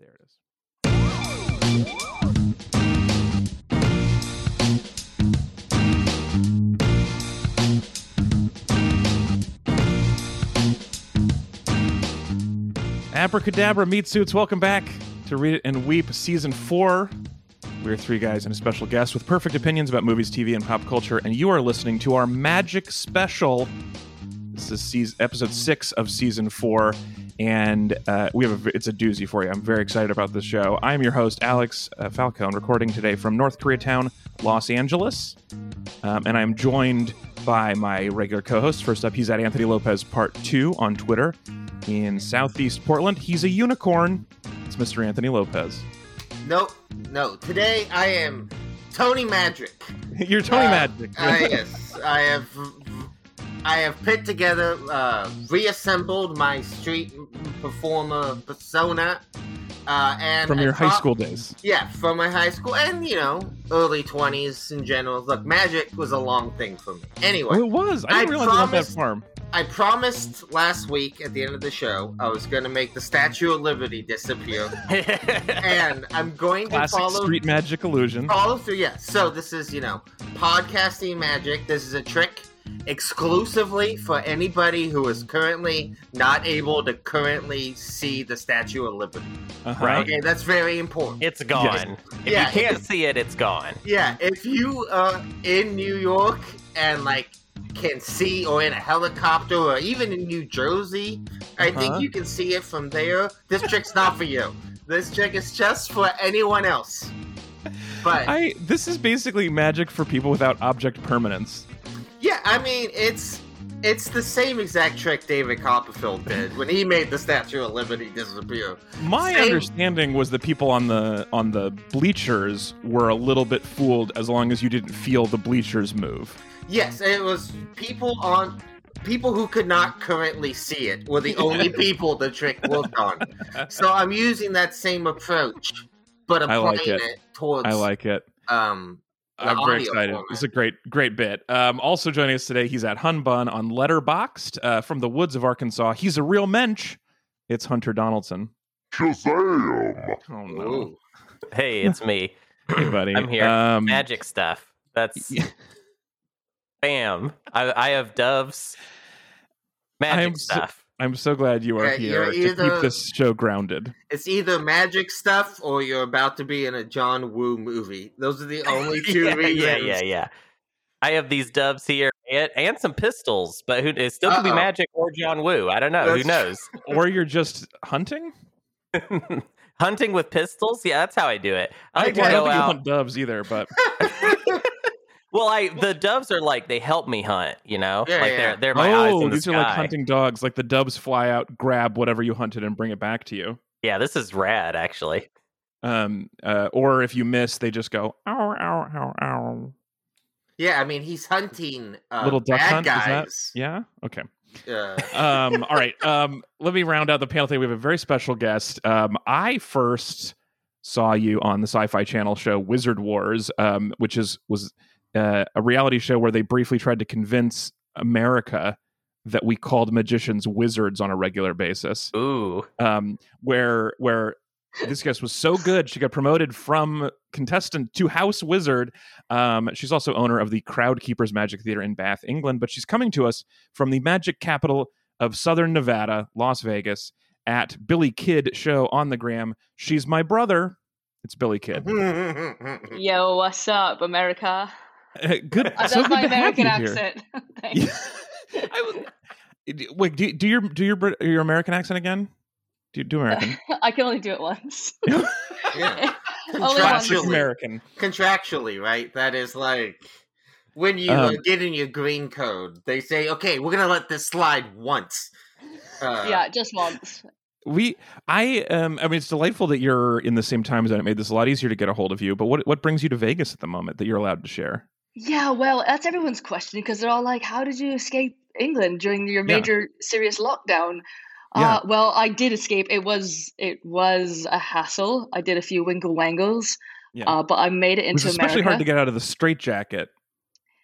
There it is. Abracadabra meat suits. Welcome back to Read It and Weep, season four. We're three guys and a special guest with perfect opinions about movies, TV, and pop culture, and you are listening to our magic special. This is season, episode six of season four, and uh, we have a, it's a doozy for you. I'm very excited about this show. I'm your host, Alex uh, Falcone, recording today from North Koreatown, Los Angeles, um, and I'm joined by my regular co-host. First up, he's at Anthony Lopez Part Two on Twitter in Southeast Portland. He's a unicorn. It's Mr. Anthony Lopez. No, no. Today I am Tony Magic. You're Tony Uh, Magic. uh, yes, I have. I have put together, uh, reassembled my street performer persona, uh, and From I your high school days. Yeah, from my high school, and you know, early twenties in general. Look, magic was a long thing for me. Anyway, Oh, it was. I didn't I realize it went that promised- I promised last week at the end of the show I was going to make the Statue of Liberty disappear, and I'm going to follow street magic illusion. follow through. Yeah. So this is you know podcasting magic. This is a trick exclusively for anybody who is currently not able to currently see the Statue of Liberty. Uh-huh. Right. Okay, that's very important. It's gone. If Yeah, you can't see it, it's gone. Yeah, if you are in New York and like can see or in a helicopter or even in New Jersey, I Uh-huh. think you can see it from there. This trick's not for you. This trick is just for anyone else. But I this is basically magic for people without object permanence. Yeah, I mean it's it's the same exact trick David Copperfield did when he made the Statue of Liberty disappear. My Same- understanding was the people on the on the bleachers were a little bit fooled as long as you didn't feel the bleachers move. Yes, it was people on people who could not currently see it were the only people the trick worked on. So I'm using that same approach, but I applying like it. it. towards I like it. um I'm very excited. format. It's a great, great bit. Um, also joining us today, he's at Hunbun on Letterboxd uh, from the woods of Arkansas. He's a real mensch. It's Hunter Donaldson. Shazam! Oh no, Ooh. Hey, it's me. hey buddy, I'm here. Um, Magic stuff. That's bam. I, I have doves. Magic I'm so- stuff. I'm so glad you are Yeah, here you're to keep this show grounded. It's either magic stuff or you're about to be in a John Woo movie. Those are the only two yeah, reasons. yeah, yeah, yeah. I have these doves here and, and some pistols, but who it still could be magic or John Woo. I don't know. Who knows? or you're just hunting. Hunting with pistols? Yeah, that's how I do it. I like I don't think you hunt doves either, but Well, I the doves are like they help me hunt. You know, Yeah, like yeah. they're they're my eyes oh, in the these sky. are like hunting dogs. Like the doves fly out, grab whatever you hunted, and bring it back to you. Yeah, this is rad, actually. Um, uh, or if you miss, they just go ow, ow, ow, ow. Yeah, I mean he's hunting uh, Little duck bad hunt, is that- guys. Yeah. Okay. Uh, um, all right. Um, let me round out the panel today. We have a very special guest. Um, I first saw you on the Sci-Fi Channel show Wizard Wars, um, which is was uh, a reality show where they briefly tried to convince America that we called magicians wizards on a regular basis. Ooh, Um, where where this guest was so good, she got promoted from contestant to house wizard. Um, she's also owner of the Crowd Keepers Magic Theater in Bath, England, but she's coming to us from the magic capital of Southern Nevada, Las Vegas, at Billy Kidd Show on the gram. She's my brother. It's Billy Kidd. Yo, what's up, America? Uh, good. Uh, That's so good my to have American you accent. Thanks. I wait, do, do your do your your American accent again? Do do American? I can only do it once. yeah. Only once. Contractually, American. contractually, right? That is like when you uh, Um, get in your green code, they say, "Okay, we're gonna let this slide once." Uh, yeah, just once. We, I, um, I mean, it's delightful that you're in the same time zone. It made this a lot easier to get a hold of you. But what what brings you to Vegas at the moment that you're allowed to share? Yeah, well, that's everyone's question because they're all like, "How did you escape England during your Yeah. major serious lockdown?" Yeah. Uh, well, I did escape. It was it was a hassle. I did a few winkle wangles, Yeah. uh, but I made it It was into especially America. hard to get out of the straitjacket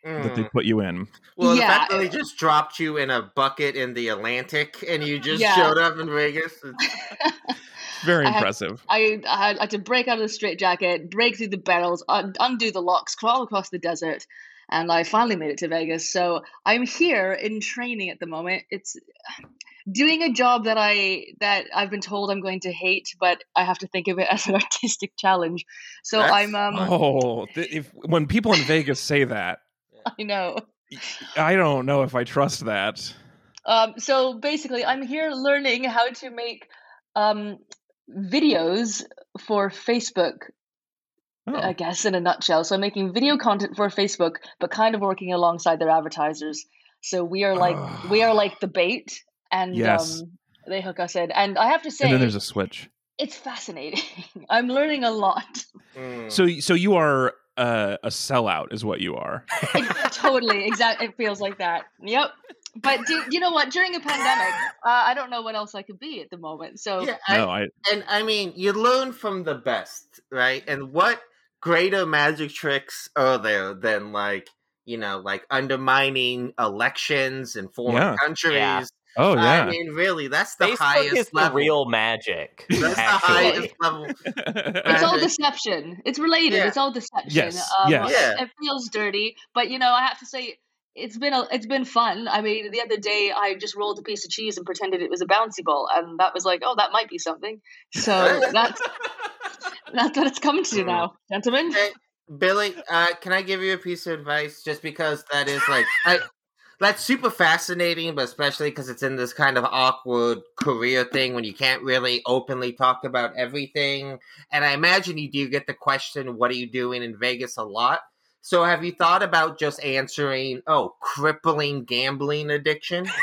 that they Mm. put you in. Well, the fact that they just dropped you in a bucket in the Atlantic and you just Yeah. showed up in Vegas. Very I had- impressive. I, I had, I had to break out of the straitjacket, break through the barrels, un- undo the locks, crawl across the desert, and I finally made it to Vegas. So I'm here in training at the moment. It's doing a job that I that I've been told I'm going to hate, but I have to think of it as an artistic challenge. So That's I'm um Oh, th- if when people in Vegas say that, I know. I don't know if I trust that. Um, so basically, I'm here learning how to make um, videos for Facebook. Oh. I guess in a nutshell. So I'm making video content for Facebook, but kind of working alongside their advertisers. So we are like we are like the bait, and Yes. um, they hook us in. And I have to say, and then there's a switch. it's fascinating. I'm learning a lot. Mm. So so you are uh, a sellout, is what you are. It- totally, exactly. It feels like that. Yep. But do, you know what? During a pandemic, uh, I don't know what else I could be at the moment. So yeah, I, No, I and I mean, you learn from the best, right? And what greater magic tricks are there than like you know, like undermining elections in foreign Yeah. countries? Yeah. oh yeah. I mean, really, that's the Facebook highest is the level. real magic. that's the highest level. it's all deception. It's related. Yeah. It's all deception. Yes, Um, yes. Yeah. It feels dirty, but you know, I have to say, it's been a, it's been fun. I mean, the other day I just rolled a piece of cheese and pretended it was a bouncy ball, and that was like, oh, that might be something. So that's that's what it's come to now, gentlemen. Hey, Billy, uh, can I give you a piece of advice? Just because that is like, I, that's super fascinating, but especially because it's in this kind of awkward career thing when you can't really openly talk about everything. And I imagine you do get the question, "What are you doing in Vegas?" a lot. So, have you thought about just answering, "Oh, crippling gambling addiction"?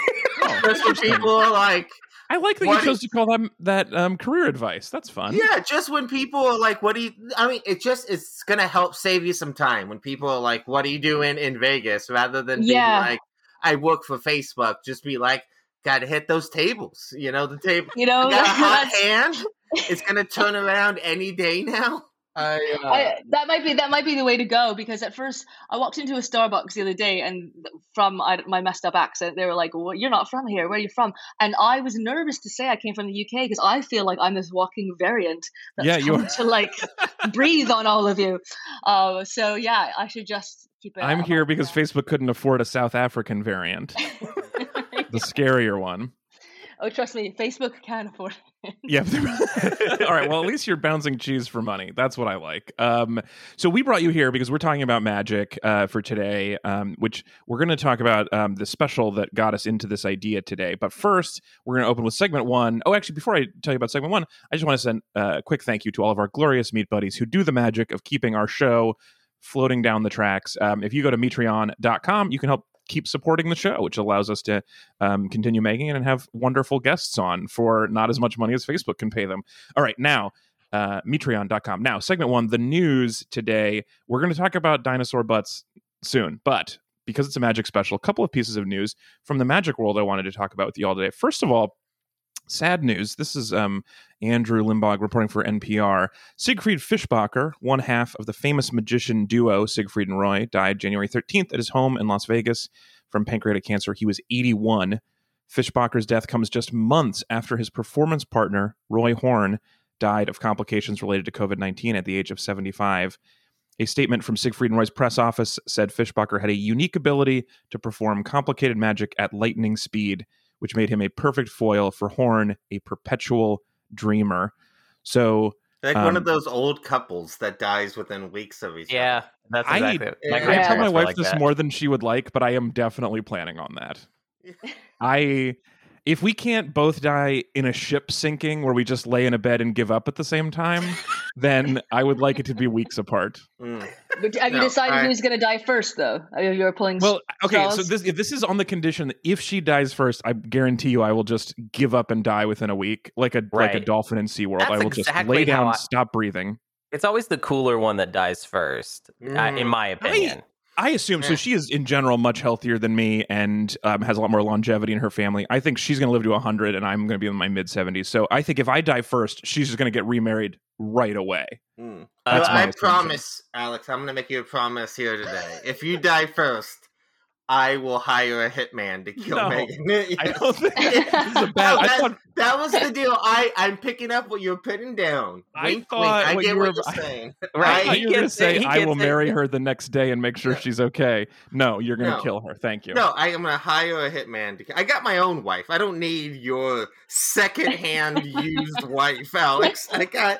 Oh, Just when interesting. people are like, I like that What you do- chose to call them that um, career advice. That's fun. Yeah, just when people are like, "What do you?" I mean, it just it's gonna help save you some time when people are like, "What are you doing in Vegas?" Rather than being Yeah. like, "I work for Facebook." Just be like, "Got to hit those tables." You know, the table You know, got a hot hand. It's gonna turn around any day now. I, uh, I, that might be that might be the way to go because at first I walked into a Starbucks the other day and from I, my messed up accent they were like, "Well, you're not from here. Where are you from?" And I was nervous to say I came from the UK because I feel like I'm this walking variant that's Yeah, you come to like breathe on all of you. Uh, so yeah, I should just keep it. I'm here because that. Facebook couldn't afford a South African variant, the scarier one. Oh, trust me, Facebook can't afford it. Yeah. All right. Well, at least you're bouncing cheese for money. That's what I like. Um, so we brought you here because we're talking about magic uh, for today, um, which we're going to talk about um, the special that got us into this idea today. But first, we're going to open with segment one. Oh, actually, before I tell you about segment one, I just want to send a quick thank you to all of our glorious meat buddies who do the magic of keeping our show floating down the tracks. Um, if you go to metreon.com, you can help keep supporting the show, which allows us to um, continue making it and have wonderful guests on for not as much money as Facebook can pay them. All right, now, uh, metreon.com. Now, segment one, the news today. We're going to talk about dinosaur butts soon, but because it's a magic special, a couple of pieces of news from the magic world I wanted to talk about with you all today. First of all, sad news. This is um, Andrew Limbong reporting for NPR. Siegfried Fischbacher, one half of the famous magician duo Siegfried and Roy, died January 13th at his home in Las Vegas from pancreatic cancer. He was 81. Fischbacher's death comes just months after his performance partner, Roy Horn, died of complications related to COVID 19 at the age of 75. A statement from Siegfried and Roy's press office said Fischbacher had a unique ability to perform complicated magic at lightning speed, which made him a perfect foil for Horn, a perpetual dreamer. So like one um, of those old couples that dies within weeks of each Yeah, other. that's exactly. it. My Yeah. I tell my wife like this that. more than she would like, but I am definitely planning on that. I if we can't both die in a ship sinking where we just lay in a bed and give up at the same time, then I would like it to be weeks apart. Mm. But have you decided I- who's going to die first, though? Are you- You're pulling. Well, okay, so this if this is on the condition that if she dies first, I guarantee you I will just give up and die within a week, like a like a dolphin in SeaWorld. That's I will just lay down, how I- stop breathing. It's always the cooler one that dies first, uh, Mm. in my opinion. I assume so. She is in general much healthier than me and um, has a lot more longevity in her family. I think she's going to live to 100 and I'm going to be in my mid 70s. So I think if I die first, she's just going to get remarried right away. Mm. That's Well, my I assumption. promise, Alex, I'm going to make you a promise here today. If you die first, I will hire a hitman to kill No, Megan. I don't think this is a bad. I that, thought that was the deal. I I'm picking up what you're putting down. I Wink, wink. thought I what get you what you're saying. I Right. thought He you were going to say I will marry her the next day and make sure she's okay. No, you're going to No. kill her. Thank you. No, I am gonna hire a hitman. To, I got my own wife. I don't need your secondhand used wife, Alex. I got.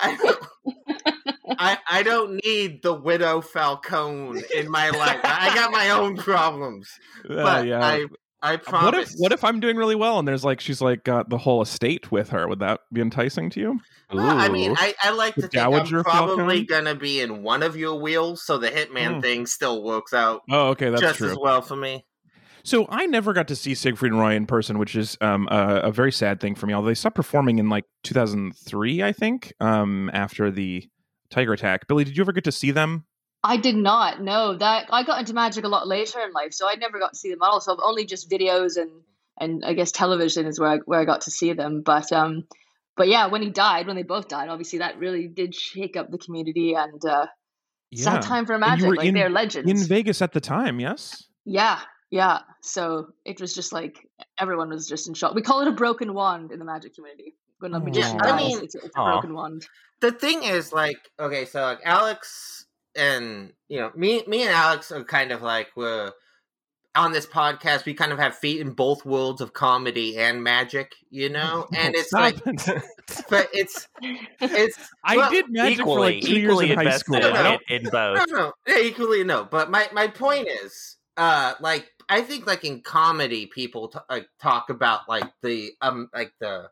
I don't, I, I don't need the widow Falcone in my life. I got my own problems. Uh, But yeah. I I what promise. if what if I'm doing really well and there's like she's like got the whole estate with her? Would that be enticing to you? Well, I mean, I, I like to The think I'm probably Falcone? gonna be in one of your wheels, so the hitman Hmm. thing still works out Oh, okay, that's just true. as well for me. So I never got to see Siegfried and Roy in person, which is um, a, a very sad thing for me. Although they stopped performing in like 2003, I think, um, after the Tiger Attack. Billy, did you ever get to see them? I did not know that. I got into magic a lot later in life, so I never got to see them at all. So I've only just videos and and I guess television is where I, where I got to see them. But um, but yeah, when he died, when they both died, obviously that really did shake up the community and uh, sad time for magic. Like in- they're legends. in Vegas at the time. Yes. yeah, yeah. So it was just like everyone was just in shock. We call it a broken wand in the magic community. When a Aw. magician Yeah, I mean- it's, it's a broken wand. The thing is like okay so like alex and you know me me and alex are kind of like we're on this podcast we kind of have feet in both worlds of comedy and magic you know and it's stop like it. but it's it's I well, did magic for equally, like two years equally in high invested school. No, I no. in, in no no yeah, equally no but my my point is uh like i think like in comedy people t- like talk about like the um like the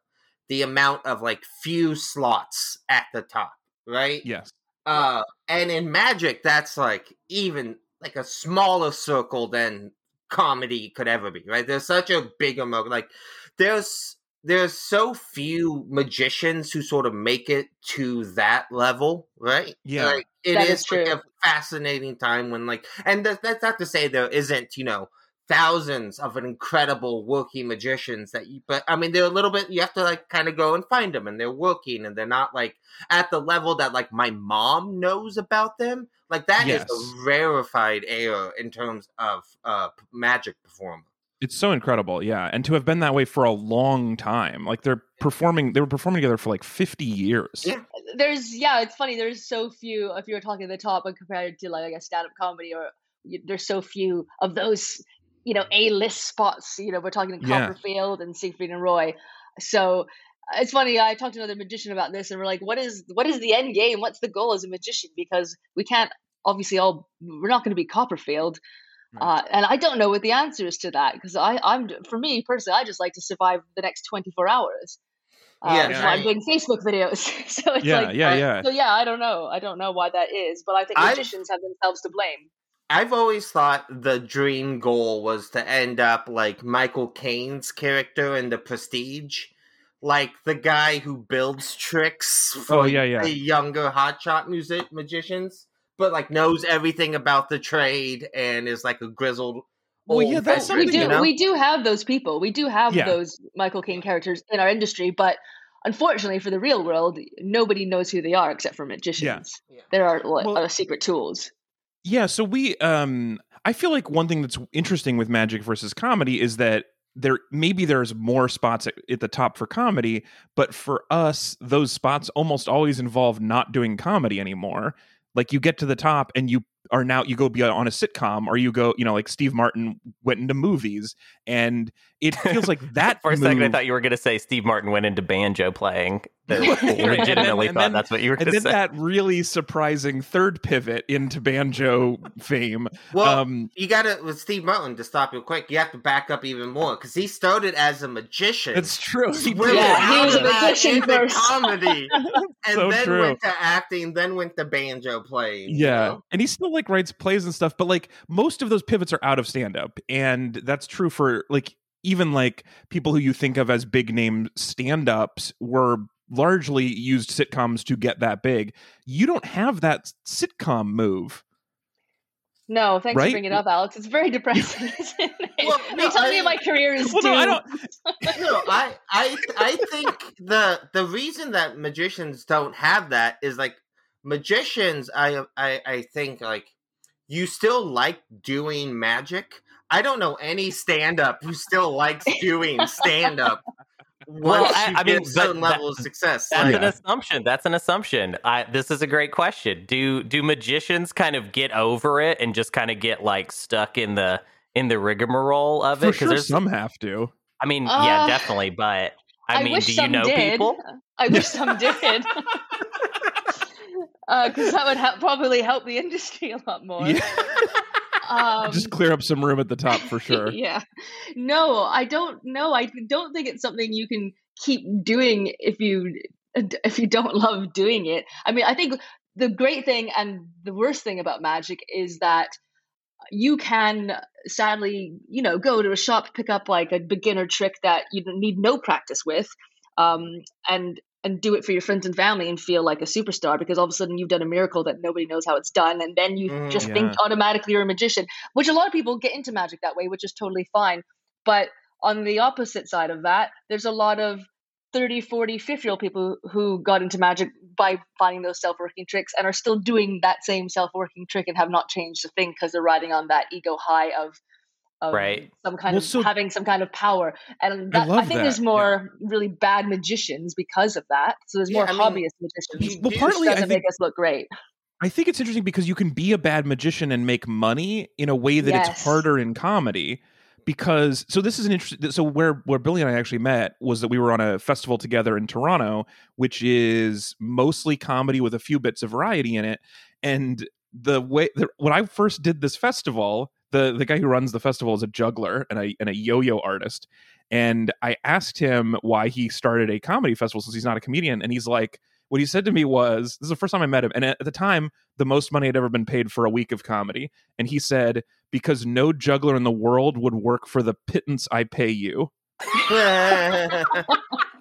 the amount of like few slots at the top right yes. Uh, and in Magic, that's like even like a smaller circle than comedy could ever be, right? There's such a big amount. Like, there's there's so few magicians who sort of make it to that level, right? Yeah. like, it That is is like a fascinating time when like, and that, that's not to say there isn't, you know. Thousands of incredible working magicians that you, but I mean, they're a little bit. You have to like kind of go and find them, and they're working, and they're not like at the level that like my mom knows about them. Like that is Yes. a rarefied air in terms of uh magic performer. It's so incredible, yeah, and to have been that way for a long time. Like they're performing, they were performing together for like fifty years. Yeah. there's yeah it's funny there's so few if you're talking the top and compared to like i guess stand-up comedy or there's so few of those you know a-list spots you know we're talking Yeah. copperfield and siegfried and roy so uh, it's funny i talked to another magician about this and we're like what is what is the end game what's the goal as a magician because we can't obviously all we're not going to be copperfield Right. uh, and I don't know what the answer is to that because I, I'm for me personally, I just like to survive the next 24 hours. Uh, Yeah, I'm doing Facebook videos. so it's Yeah, like, yeah, I- yeah. so yeah, I don't know. I don't know why that is, but I think magicians have themselves to blame. I've always thought the dream goal was to end up like Michael Caine's character in The Prestige, like the guy who builds tricks for Oh, yeah, yeah. the younger hotshot music magicians, but like knows everything about the trade and is like a grizzled. Well, old yeah, that's veteran, we do you know? we do have those people. We do have Yeah. those Michael Caine characters in our industry, but unfortunately for the real world, nobody knows who they are except for magicians. Yeah. There are like, Well- secret tools. Yeah, so we um I feel like one thing that's interesting with magic versus comedy is that there maybe there's more spots at, at the top for comedy, but for us those spots almost always involve not doing comedy anymore. Like you get to the top and you are now you go be on a sitcom or you go, you know, like Steve Martin went into movies and it feels like that For a second, I thought you were going to say Steve Martin went into banjo playing. That Right, and then- and thought then- that's what you were and then say. that really surprising third pivot into banjo fame. Well, um you gotta with Steve Martin to stop you quick. You have to back up even more because he started as a magician. it's true. He Yeah, he was a of that magician first. comedy, and So then true. went to acting, then went to banjo playing. you Yeah. know? And he still like writes plays and stuff, but like most of those pivots are out of stand up. And that's true for like even like people who you think of as big name stand ups were largely used sitcoms to get that big. You don't have that sitcom move. No, thanks Right? for bringing it up, Alex. It's very depressing. Isn't it? Well, Are no, you telling I- me my career is Well, no, I don't no, I, I, I think the the reason that magicians don't have that is like magicians. I, I, I think like you still like doing magic. I don't know any stand up who still likes doing stand up. Well, Once I- you I mean, get a certain but level of success. That's Like, an assumption. That's an assumption. I, this is a great question. Do do magicians kind of get over it and just kind of get like stuck in the in the rigmarole of it? Because sure, there's, some have to. I mean, yeah, Uh, definitely. But I, mean, do you know did. people? I wish some did. Because that would help, probably help the industry a lot more. Yeah. Um, Just clear up some room at the top for sure. yeah. No, I don't know. I don't think it's something you can keep doing if you if you don't love doing it. I mean, I think the great thing and the worst thing about magic is that you can sadly, you know, go to a shop, pick up like a beginner trick that you need no practice with, um, and and do it for your friends and family and feel like a superstar because all of a sudden you've done a miracle that nobody knows how it's done, and then you Mm, just yeah. think automatically you're a magician, which a lot of people get into magic that way, which is totally fine. But on the opposite side of that, there's a lot of 30, 40, 50 year old people who got into magic by finding those self working tricks and are still doing that same self working trick and have not changed a thing because they're riding on that ego high of. Of Right. some kind Well, of so- having some kind of power, and I that, I, love think there's that, more really bad magicians because of that. So there's Yeah, more I mean, hobbyist magicians, Well, do- partly, I doesn't think make us look great. I think it's interesting because you can be a bad magician and make money in a way that it's harder in comedy. Because so this is an interesting. So where where Billy and I actually met was that we were on a festival together in Toronto, which is mostly comedy with a few bits of variety in it. And the way the, when I first did this festival, the the guy who runs the festival is a juggler and a and a yo yo artist. And I asked him why he started a comedy festival since he's not a comedian, and he's like, what he said to me was, "This is the first time I met him, and at the time, the most money had ever been paid for a week of comedy." And he said, "Because no juggler in the world would work for the pittance I pay you."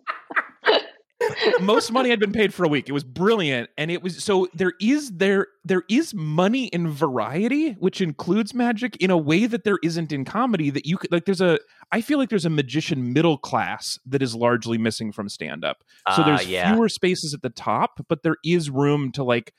most money had been paid for a week. It was brilliant, and it was so there is there there is money in variety, which includes magic in a way that there isn't in comedy. That you could like. There's a I feel like there's a magician middle class that is largely missing from stand up. So Ah, there's yeah. fewer spaces at the top, but there is room to like.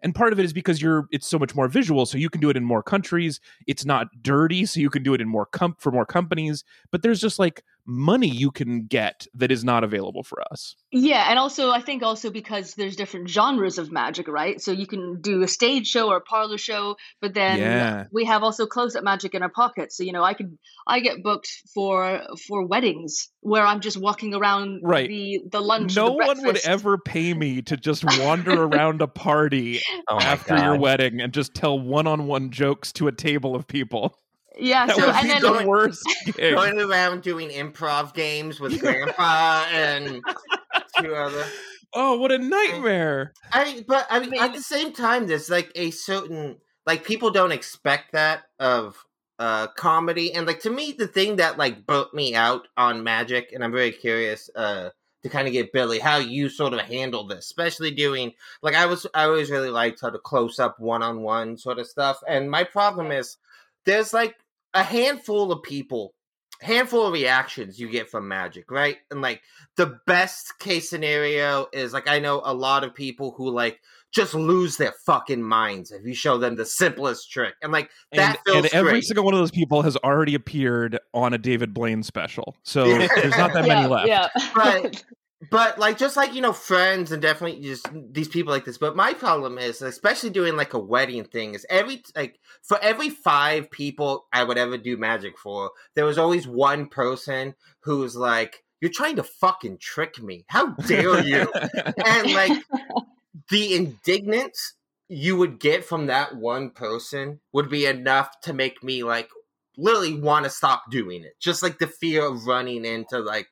And part of it is because you're it's so much more visual, so you can do it in more countries. It's not dirty, so you can do it in more com- for more companies. But there's just like money you can get that is not available for us. Yeah, and also I think also because there's different genres of magic, right? So you can do a stage show or a parlor show, but then Yeah. we have also close-up magic in our pockets. So you know, I could I get booked for for weddings where I'm just walking around Right. the the lunch. no the one would ever pay me to just wander around a party Oh after God. your wedding and just tell one-on-one jokes to a table of people. Yeah, That so would and be then the going- worst gig. Going around doing improv games with Grandpa and two other. Oh, what a nightmare! I but I mean, mean- at the same time, there's like a certain like people don't expect that of uh comedy, and like to me, the thing that like burnt me out on Magic, and I'm very curious uh to kind of get Billy how you sort of handle this, especially doing like I was I always really liked how to close up one on one sort of stuff, and my problem is there's like a handful of people handful of reactions you get from magic right and like the best case scenario is like i know a lot of people who like just lose their fucking minds if you show them the simplest trick and like that and, feels and every great. single one of those people has already appeared on a David Blaine special, so there's not that many left. Yeah. But- but like just like you know friends and definitely just these people like this. But my problem is especially doing like a wedding thing is every like for every five people i would ever do magic for there was always one person who's like you're trying to fucking trick me. How dare you? And like the indignance you would get from that one person would be enough to make me like literally want to stop doing it. Just like the fear of running into like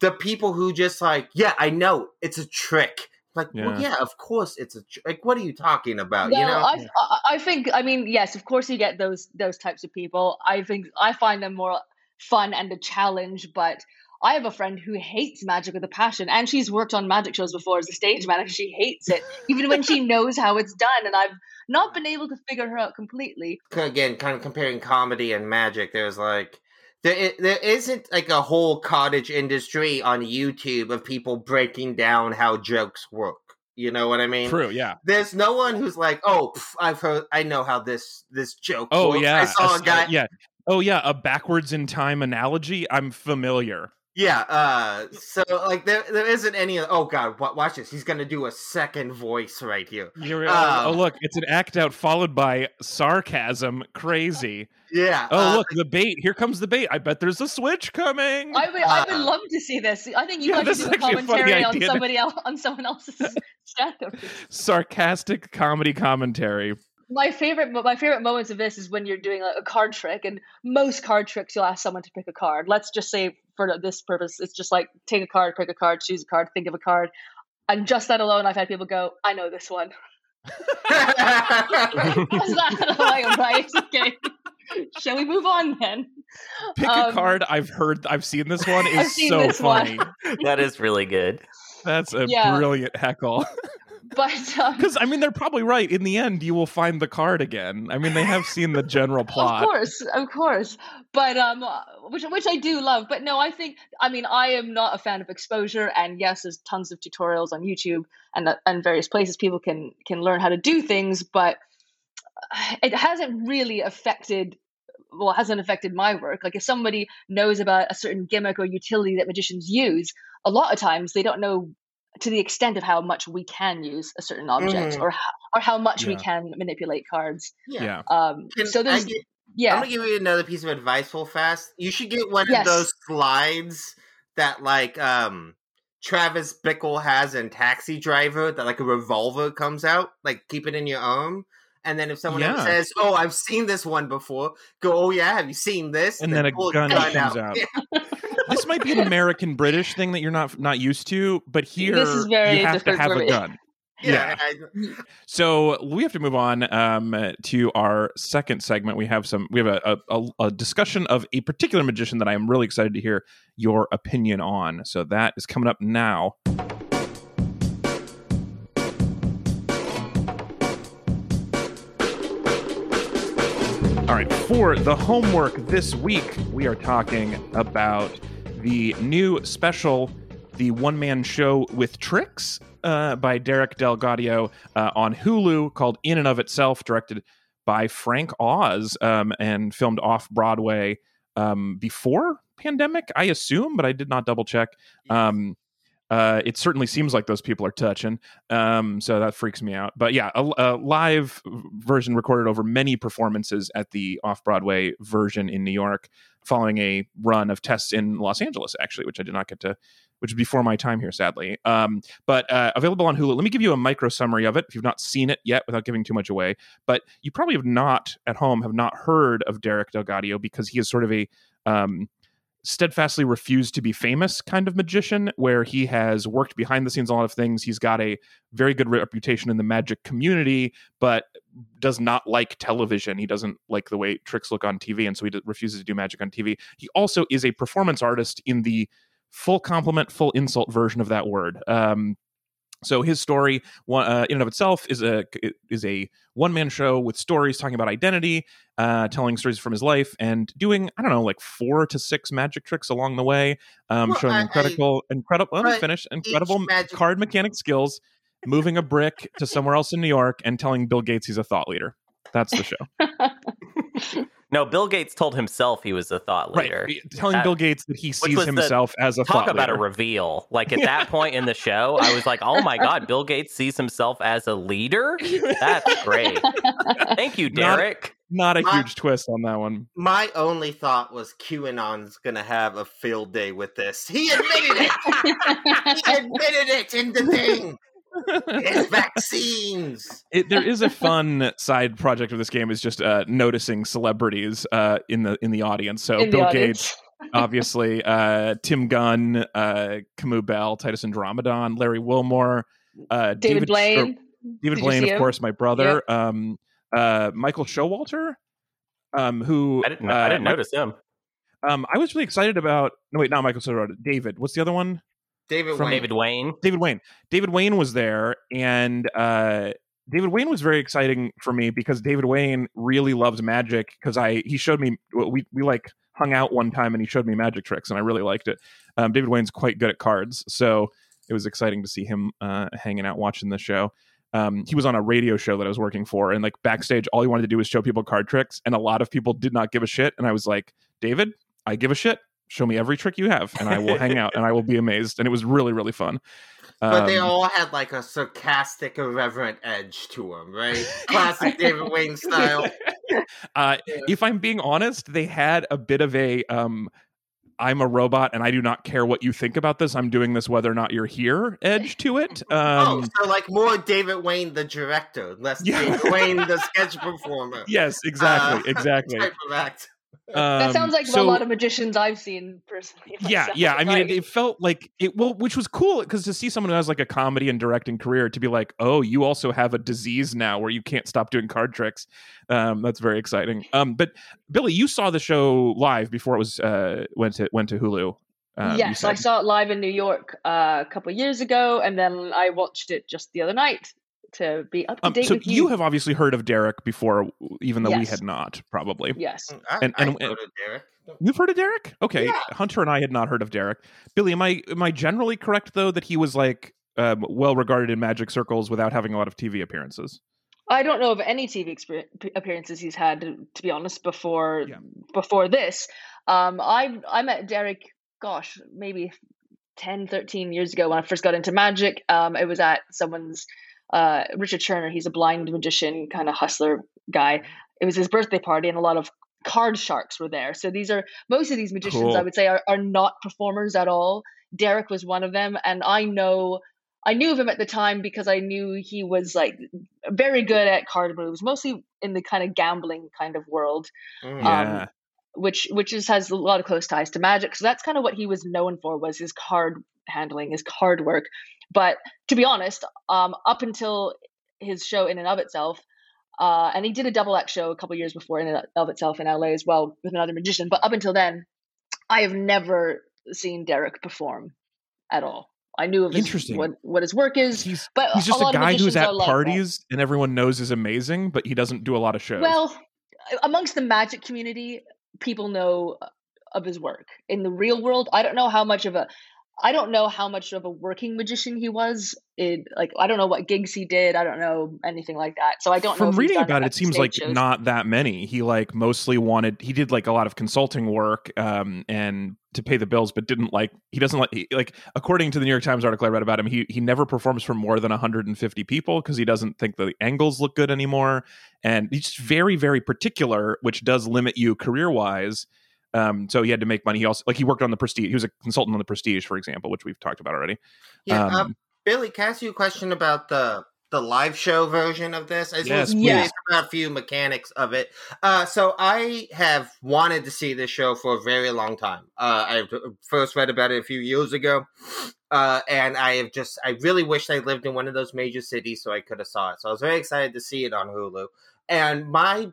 the people who just like yeah i know it's a trick like well Yeah. yeah of course it's a tr- like what are you talking about No, you know I, I I think I mean yes, of course you get those those types of people. I think I find them more fun and a challenge, but I have a friend who hates magic with a passion, and she's worked on magic shows before as a stage manager. She hates it, even when she knows how it's done, and I've not been able to figure her out completely. again kind of comparing comedy and magic there's like there, there isn't like a whole cottage industry on youtube of people breaking down how jokes work You know what I mean? True. Yeah. There's no one who's like, oh, pff, I've heard, I know how this this joke. Oh works. yeah. I saw a s- guy. yeah. Oh yeah. A backwards in time analogy. I'm familiar. Yeah, uh, so like there there isn't any. Oh god, wa- watch this. He's gonna do a second voice right here. Here, Uh, oh look, it's an act out followed by sarcasm. Crazy. Yeah. Oh uh, look, the bait. Here comes the bait. I bet there's a switch coming. I would, I would Uh, love to see this. I think you Yeah, guys this should is do a actually a funny commentary on idea. somebody else, on someone else's show. Sarcastic comedy commentary. My favorite, my favorite moments of this is when you're doing like a card trick, and most card tricks you'll ask someone to pick a card. Let's just say for this purpose, it's just like take a card, pick a card, choose a card, think of a card, and just that alone, I've had people go, "I know this one." Was that like, right? Okay. Shall we move on then? Pick a Um, card. I've heard. I've seen this one. I've Is so funny. that is really good. That's a Yeah. brilliant heckle. But um, Because I mean, they're probably right. In the end, you will find the card again. I mean, they have seen the general plot. Of course, of course. But um, which which I do love. But no, I think I mean I am not a fan of exposure. And yes, there's tons of tutorials on YouTube and uh, and various places people can can learn how to do things. But it hasn't really affected. Well, it hasn't affected my work. Like if somebody knows about a certain gimmick or utility that magicians use, a lot of times they don't know to the extent of how much we can use a certain object Mhm. or how, or how much we can manipulate cards. yeah. Yeah. Um, so I there's get- I'm gonna give you another piece of advice, full fast. You should get one Yes. of those slides that like um Travis Bickle has in Taxi Driver that like a revolver comes out. Like keep it in your arm. And then if someone Yeah. says, "Oh, I've seen this one before," go, "Oh yeah, have you seen this?" And then a pull gun comes out. Yeah. This might be an American British thing that you're not not used to, but here This is very you have to have a gun. Yeah, I- So we have to move on um, to our second segment. We have some. We have a, a, a discussion of a particular magician that I am really excited to hear your opinion on. So that is coming up now. All right, for the homework this week, we are talking about the new special, the one man show with tricks uh, by Derek DelGaudio uh, on Hulu called In and of Itself, directed by Frank Oz um, and filmed off Broadway um, before pandemic, I assume, but I did not double check. Um, uh, it certainly seems like those people are touching, um, so that freaks me out. But yeah, a, a live version recorded over many performances at the off Broadway version in New York, following a run of tests in Los Angeles, actually, which I did not get to, which is before my time here, sadly. Um, but uh, available on Hulu. Let me give you a micro summary of it if you've not seen it yet, without giving too much away. But you probably have not at home have not heard of Derek DelGaudio because he is sort of a um, steadfastly refused to be famous kind of magician where he has worked behind the scenes a lot of things. He's got a very good reputation in the magic community but does not like television. He doesn't like the way tricks look on tv and so he refuses to do magic on tv he also is a performance artist in the full compliment full insult version of that word. Um, so his story, uh, in and of itself, is a is a one man show with stories talking about identity, uh, telling stories from his life, and doing I don't know like four to six magic tricks along the way, um, Well, showing I- I- incredible, incredible. Let me finish. Incredible card mechanic skills, moving a brick to somewhere else in New York, and telling Bill Gates he's a thought leader. That's the show, No, Bill Gates told himself he was a thought leader. right? Telling Uh, Bill Gates that he sees was the- himself as a thought. Talk thought about a reveal. Like at that point in the show, I was like, oh my God, Bill Gates sees himself as a leader? That's great. Thank you, Not- Derek. Not a My- huge twist on that one. My only thought was QAnon's gonna have a field day with this. He admitted it. he admitted it in the thing. It's vaccines. it, there is a fun side project of this game is just uh, noticing celebrities uh, in the in the audience. So in Bill. Gates, obviously, uh, Tim Gunn, uh, Kamau Bell, Titus Andromedon, Larry Wilmore, uh, David Sh- Blaine. or David Did Blaine, see of him? course, my brother, um, uh, Michael Showalter, um, who I didn't, uh, I didn't Mi- notice him. Um, I was really excited about. No, wait, not Michael Showalter. David. What's the other one? David From Wain. David Wain. David Wain. David Wain was there, and uh, David Wain was very exciting for me because David Wain really loves magic. Because I he showed me we we like hung out one time and he showed me magic tricks and I really liked it. Um, David Wain's quite good at cards, so it was exciting to see him uh, hanging out watching the show. Um, he was on a radio show that I was working for, and like backstage, all he wanted to do was show people card tricks, and a lot of people did not give a shit. And I was like, David, I give a shit. Show me every trick you have, and I will hang out, and I will be amazed. And it was really, really fun. But they Um, all had like a sarcastic, irreverent edge to them, right? Classic David Wain style. uh, Yeah. if I'm being honest, they had a bit of a um, I'm a robot and I do not care what you think about this. I'm doing this whether or not you're here edge to it. oh, Um, so like more David Wain the director, less Yeah. David Wain the sketch performer. yes, exactly, Uh, exactly. Act. that Um, sounds like so- a lot of magicians I've seen personally. yeah myself, yeah i mean it, it felt like it well which was cool because to see someone who has like a comedy and directing career to be like oh you also have a disease now where you can't stop doing card tricks um that's very exciting um but billy you saw the show live before it was uh went to went to hulu um, yes, I saw it live in New York uh, a couple years ago, and then I watched it just the other night to be up to um, date so with you you. have obviously heard of derek before even though we had not probably Yes. I, And- I and- go to Derek. You've heard of Derek? Okay. Yeah. Hunter and I had not heard of Derek. Billy, am I am I generally correct though that he was like um, well regarded in magic circles without having a lot of TV appearances? I don't know of any TV exper- appearances he's had, to be honest, before Yeah. before this. Um, I I met Derek, gosh, maybe 10, 13 years ago when I first got into magic. Um, it was at someone's uh, Richard Turner. He's a blind magician, kind of hustler guy. It was his birthday party, and a lot of card sharks were there. So these are most of these magicians, Cool. I would say, are, are not performers at all. Derek was one of them, and I know. I knew of him at the time because I knew he was like very good at card moves, mostly in the kind of gambling kind of world, Mm. Yeah. which which is has a lot of close ties to magic. So that's kind of what he was known for was his card handling, his card work. But to be honest, um, up until his show in and of itself, uh, and he did a double act show a couple years before in and of itself in LA as well with another magician. But up until then, I have never seen Derek perform at all. I knew of his, Interesting. what what his work is, He's but he's just a, a, guy who's at are like parties and everyone knows is amazing, but he doesn't do a lot of shows. Well, amongst the magic community, people know of his work. In the real world, I don't know how much of a I don't know how much of a working magician he was. It like I don't know what gigs he did. I don't know anything like that. So I don't know. from reading about it, it seems like shows. not that many. He like mostly wanted he did like a lot of consulting work um and to pay the bills, but didn't like he doesn't like he, like according to the New York Times article I read about him, he he never performs for more than 150 people because he doesn't think the angles look good anymore, and he's just very very particular, which does limit you career wise. Um, so he had to make money. He also like he worked on the Prestige. He was a consultant on the Prestige, for example, which we've talked about already. Yeah, um, uh, Billy, can I ask you a question about the the live show version of this? I just Yes, please. about a few mechanics of it. Uh, so I have wanted to see this show for a very long time. Uh, I first read about it a few years ago, uh, and I have just I really wished I lived in one of those major cities so I could have saw it. So I was very excited to see it on Hulu. And my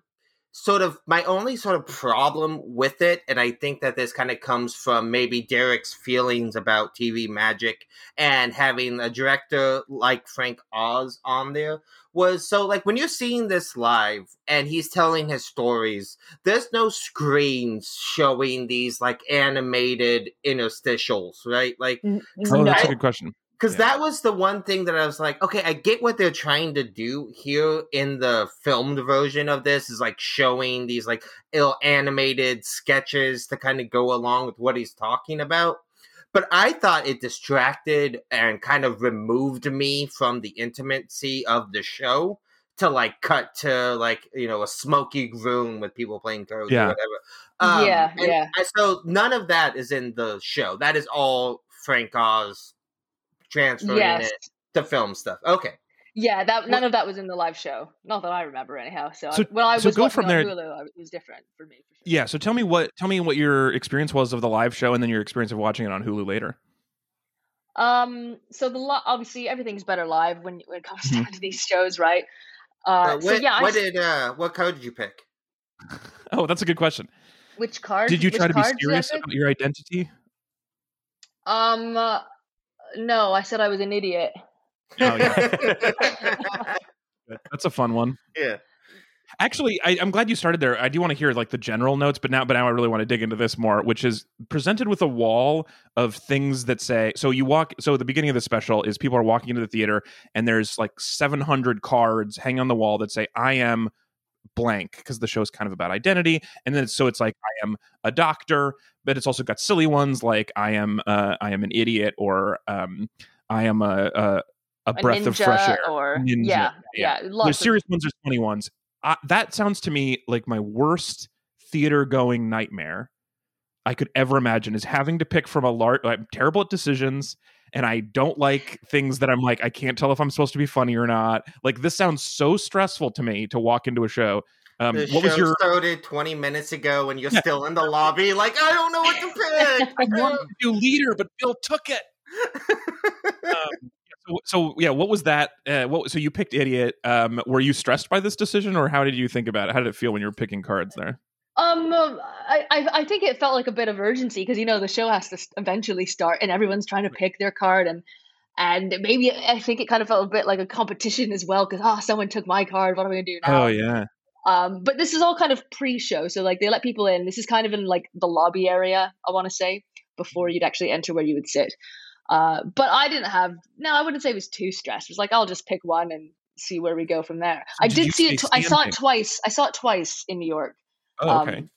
sort of my only sort of problem with it, and I think that this kind of comes from maybe Derek's feelings about TV magic and having a director like Frank Oz on there was so like when you're seeing this live and he's telling his stories, there's no screens showing these like animated interstitials, right? Like Oh, that's a good question. Because Yeah. that was the one thing that I was like, okay, I get what they're trying to do here in the filmed version of this is like showing these like ill animated sketches to kind of go along with what he's talking about. But I thought it distracted and kind of removed me from the intimacy of the show to like cut to like you know a smoky room with people playing cards Yeah. or whatever. Yeah, um, yeah. and so none of that is in the show. That is all Frank Oz transferring Yes. it to film stuff. Okay. Yeah, that none of that was in the live show. Not that I remember anyhow. So, So- I, when I so was go watching from on there- Hulu, I- it was different for me. For sure. Yeah. So tell me what tell me what your experience was of the live show, and then your experience of watching it on Hulu later. Um. So the li- obviously everything's better live when when it comes Mhm. down to these shows, right? Uh. Uh, so yeah, what s- did uh what code did you pick? Oh, that's a good question. which card? Did you try to be cards did I serious about your identity? Um. uh, no, I said I was an idiot. Oh, yeah. That's a fun one. yeah. Actually, I, I'm glad you started there. I do want to hear like the general notes, but now, but now I really want to dig into this more, which is presented with a wall of things that say. So you walk. So the beginning of the special is people are walking into the theater, and there's like 700 cards hanging on the wall that say, "I am." Blank because the show is kind of about identity and then it's, so it's like i am a doctor but it's also got silly ones like i am uh, i am an idiot or um, i am a, a, a breath of fresh air or Ninja, yeah, yeah. yeah. there's serious ones there's funny ones uh, that sounds to me like my worst theater going nightmare i could ever imagine is having to pick from a large i'm terrible at decisions and i don't like things that i'm like i can't tell if i'm supposed to be funny or not like this sounds so stressful to me to walk into a show um, the what show was your started 20 minutes ago and you're still in the lobby like i don't know what to pick I wanted to do leader, but Bill took it. Um, so, so yeah, what was that? Uh, what so you picked idiot? Um, were you stressed by this decision, or how did you think about it? How did it feel when you were picking cards there? Um, I I think it felt like a bit of urgency because you know the show has to eventually start and everyone's trying to pick their card and and maybe I think it kind of felt a bit like a competition as well because oh someone took my card what am I gonna do now? Oh yeah, Um, but this is all kind of pre-show, so like they let people in. This is kind of in like the lobby area, I want to say, before you'd actually enter where you would sit. Uh, but I didn't have. No, I wouldn't say it was too stressed. It was like I'll just pick one and see where we go from there. I Did did see it. I saw it twice. I saw it twice in New York oh okay. um,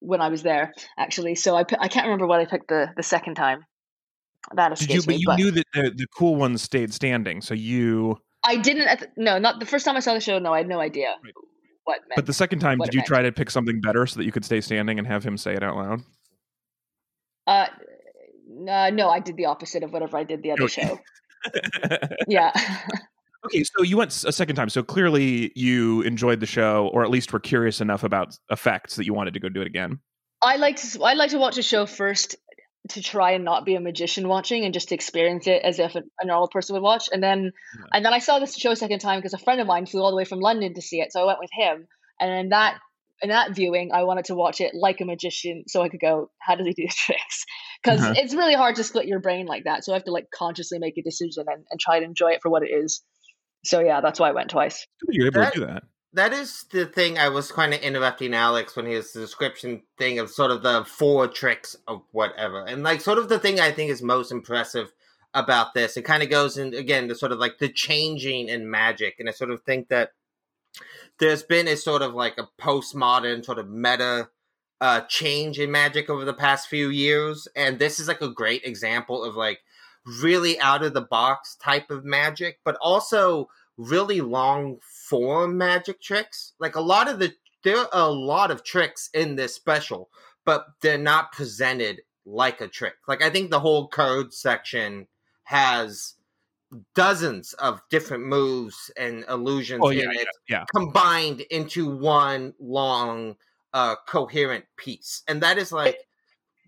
when I was there actually. So I I can't remember what I picked the the second time. That Did you? But me. you But knew that the, the cool ones stayed standing, so you. I didn't. The, no, not the first time I saw the show. No, I had no idea Right. what meant. But the second time, did you meant. try to pick something better so that you could stay standing and have him say it out loud? Uh, uh, no, I did the opposite of whatever I did the other Okay. show. Yeah. Okay, so you went a second time. So clearly you enjoyed the show, or at least were curious enough about effects that you wanted to go do it again. I like to I like to watch a show first to try and not be a magician watching and just to experience it as if a, a normal person would watch. And then Yeah. and then I saw this show a second time because a friend of mine flew all the way from London to see it, so I went with him. And in that in that viewing, I wanted to watch it like a magician, so I could go, how does he do the tricks? Because Uh-huh. it's really hard to split your brain like that. So I have to like consciously make a decision and, and try to enjoy it for what it is. So yeah, that's why I went twice. You're able That- to do that. that is the thing I was kind of interrupting Alex when he was the description thing of sort of the four tricks of whatever. And like sort of the thing I think is most impressive about this, it kind of goes in again the sort of like the changing in magic. And I sort of think that there's been a sort of like a postmodern sort of meta uh change in magic over the past few years. And this is like a great example of like really out of the box type of magic, but also really long form magic tricks. Like a lot of the there are a lot of tricks in this special, but they're not presented like a trick. Like I think the whole code section has dozens of different moves and illusions Oh in it yeah, yeah. combined into one long uh coherent piece. And that is like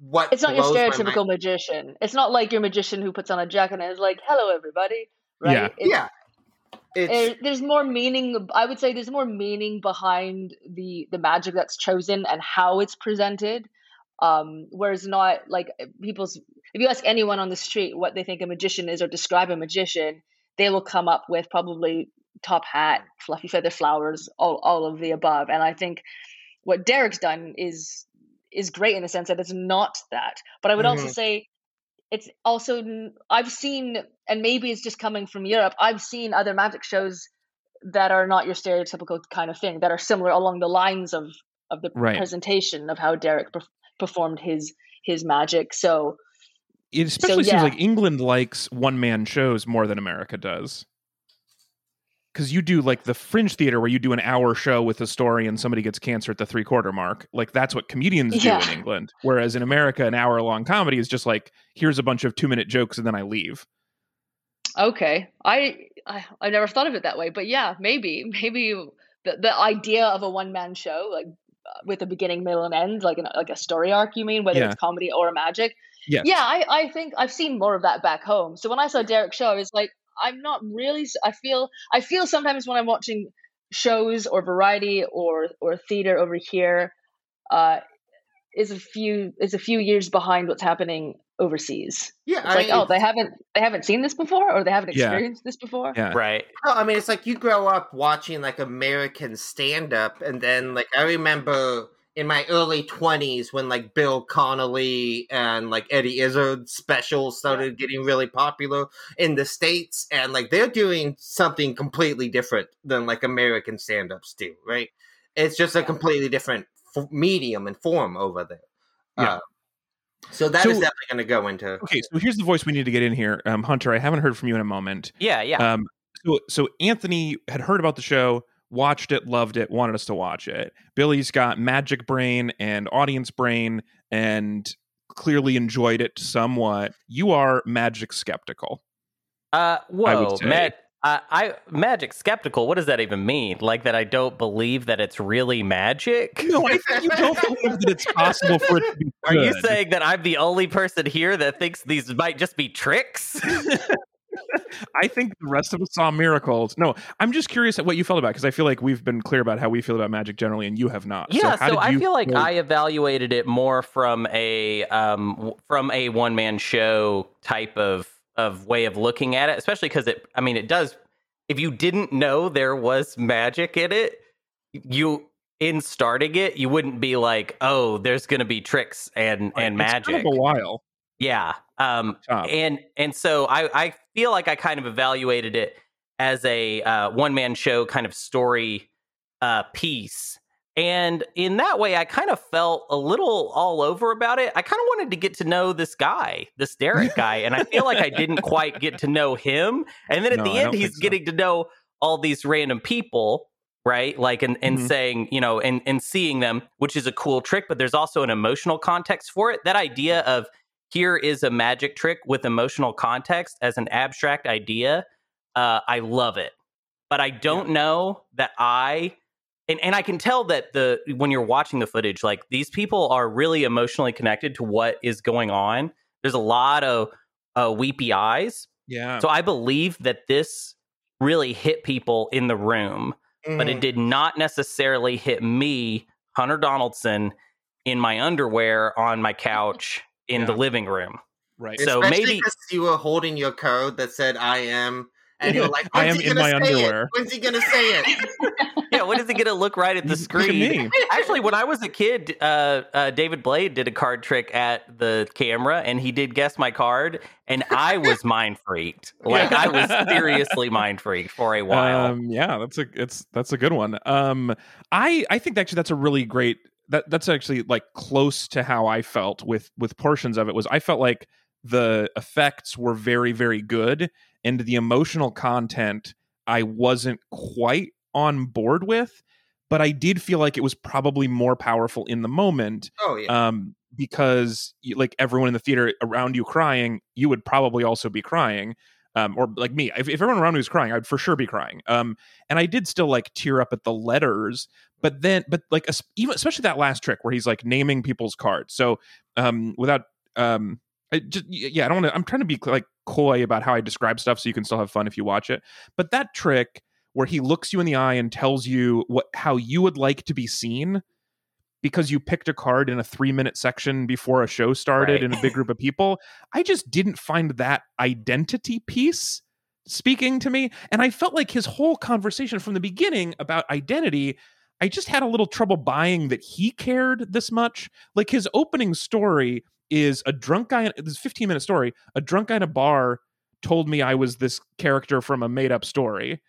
what It's not your blows my mind. stereotypical magician. It's not like your magician who puts on a jacket and is like, "Hello, everybody." Right? Yeah. It's- Yeah. It's there- there's more meaning i would say there's more meaning behind the the magic that's chosen and how it's presented um whereas not like people's if you ask anyone on the street what they think a magician is or describe a magician they will come up with probably top hat fluffy feather flowers all, all of the above and i think what derek's done is is great in the sense that it's not that but i would also Mhm. say it's also I've seen, and maybe it's just coming from Europe. I've seen other magic shows that are not your stereotypical kind of thing, that are similar along the lines of of the Right. presentation of how Derek perf- performed his his magic. So It especially yeah. seems like England likes one man shows more than America does. Because you do like the fringe theater where you do an hour show with a story and somebody gets cancer at the three quarter mark. Like that's what comedians Yeah. do in England. Whereas in America, an hour long comedy is just like, here's a bunch of two minute jokes and then I leave. okay, I, I I never thought of it that way, but yeah, maybe maybe the the idea of a one man show like uh, with a beginning, middle, and end, like an, like a story arc. You mean whether Yeah. it's comedy or magic? Yes. Yeah, I, I think I've seen more of that back home. So when I saw Derek's show, I was like, I'm not really. I feel I feel sometimes when I'm watching shows or variety or or theater over here, uh, is a few is a few years behind what's happening overseas. Yeah, It's I like, mean, oh, they haven't they haven't seen this before, or they haven't Yeah. experienced this before. Yeah. Right. No, I mean it's like you grow up watching like American stand up and then like I remember in my early twenties when like Billy Connolly and like Eddie Izzard specials started getting really popular in the States and like they're doing something completely different than like American stand ups do, right? It's just a completely different f- medium and form over there. Yeah. Uh, so that is So- definitely going to go into Okay, so here's the voice we need to get in here. Um, Hunter, I haven't heard from you in a moment. Yeah. Yeah. Um, so, so Anthony had heard about the show, watched it, loved it, wanted us to watch it. Billy's got magic brain and audience brain, and clearly enjoyed it somewhat. You are magic skeptical. Uh, I whoa, say. Matt. Uh, I magic skeptical. What does that even mean? Like that I don't believe that it's really magic? No, I think you don't believe that it's possible for it to be. Are you saying that I'm the only person here that thinks these might just be tricks? I think the rest of us saw miracles. No, I'm just curious at what you felt about because I feel like we've been clear about how we feel about magic generally, and you have not. yeah, how so, did I you feel like feel- I evaluated it more from a um from a one man show type of of way of looking at it, especially because it. I mean, it does. If you didn't know there was magic in it, you in starting it, you wouldn't be like, "Oh, there's going to be tricks and and it's magic." Kind of a while. Yeah. Um, and and so I I feel like I kind of evaluated it as a uh, one man show kind of story uh, piece. And in that way, I kind of felt a little all over about it. I kind of wanted to get to know this guy, this Derek guy, and I feel like I didn't quite get to know him. And then at No, the end, he's so. getting to know all these random people, right? Like, and, and Mhm. saying, you know, and, and seeing them, which is a cool trick, but there's also an emotional context for it. That idea of here is a magic trick with emotional context as an abstract idea. Uh, I love it, but I don't know that I and, and I can tell that the when you're watching the footage, like these people are really emotionally connected to what is going on. There's a lot of uh, weepy eyes, Yeah. so I believe that this really hit people in the room, but Mhm. it did not necessarily hit me, Hunter Donaldson, in my underwear on my couch in the living room. right. so Especially maybe- you were holding your code that said "I am," and you're like, "I am in gonna my say it? underwear." When's he gonna say it?" yeah, when is it going to look right at the You- look at screen? me. Actually, when I was a kid, uh, uh, David Blaine did a card trick at the camera, and he did guess my card, and I was mind freaked. Like I was seriously mind freaked for a while. Um, yeah, that's a it's that's a good one. Um, I I think actually that's a really great that that's actually like close to how I felt with with portions of it was I felt like the effects were very very good and the emotional content I wasn't quite on board with, but I did feel like it was probably more powerful in the moment Oh yeah. um, because like everyone in the theater around you crying, you would probably also be crying. Um, or like me, if, if everyone around me was crying, I'd for sure be crying. Um, and I did still like tear up at the letters, but then, but like even especially that last trick where he's like naming people's cards. So, um, without, um, I just yeah, I don't want to. I'm trying to be like coy about how I describe stuff, so you can still have fun if you watch it. But that trick where he looks you in the eye and tells you what how you would like to be seen because you picked a card in a three minute section before a show started Right. in a big group of people. I just didn't find that identity piece speaking to me. And I felt like his whole conversation from the beginning about identity, I just had a little trouble buying that he cared this much. Like his opening story is a drunk guy, this 15 minute story, a drunk guy in a bar told me I was this character from a made up story.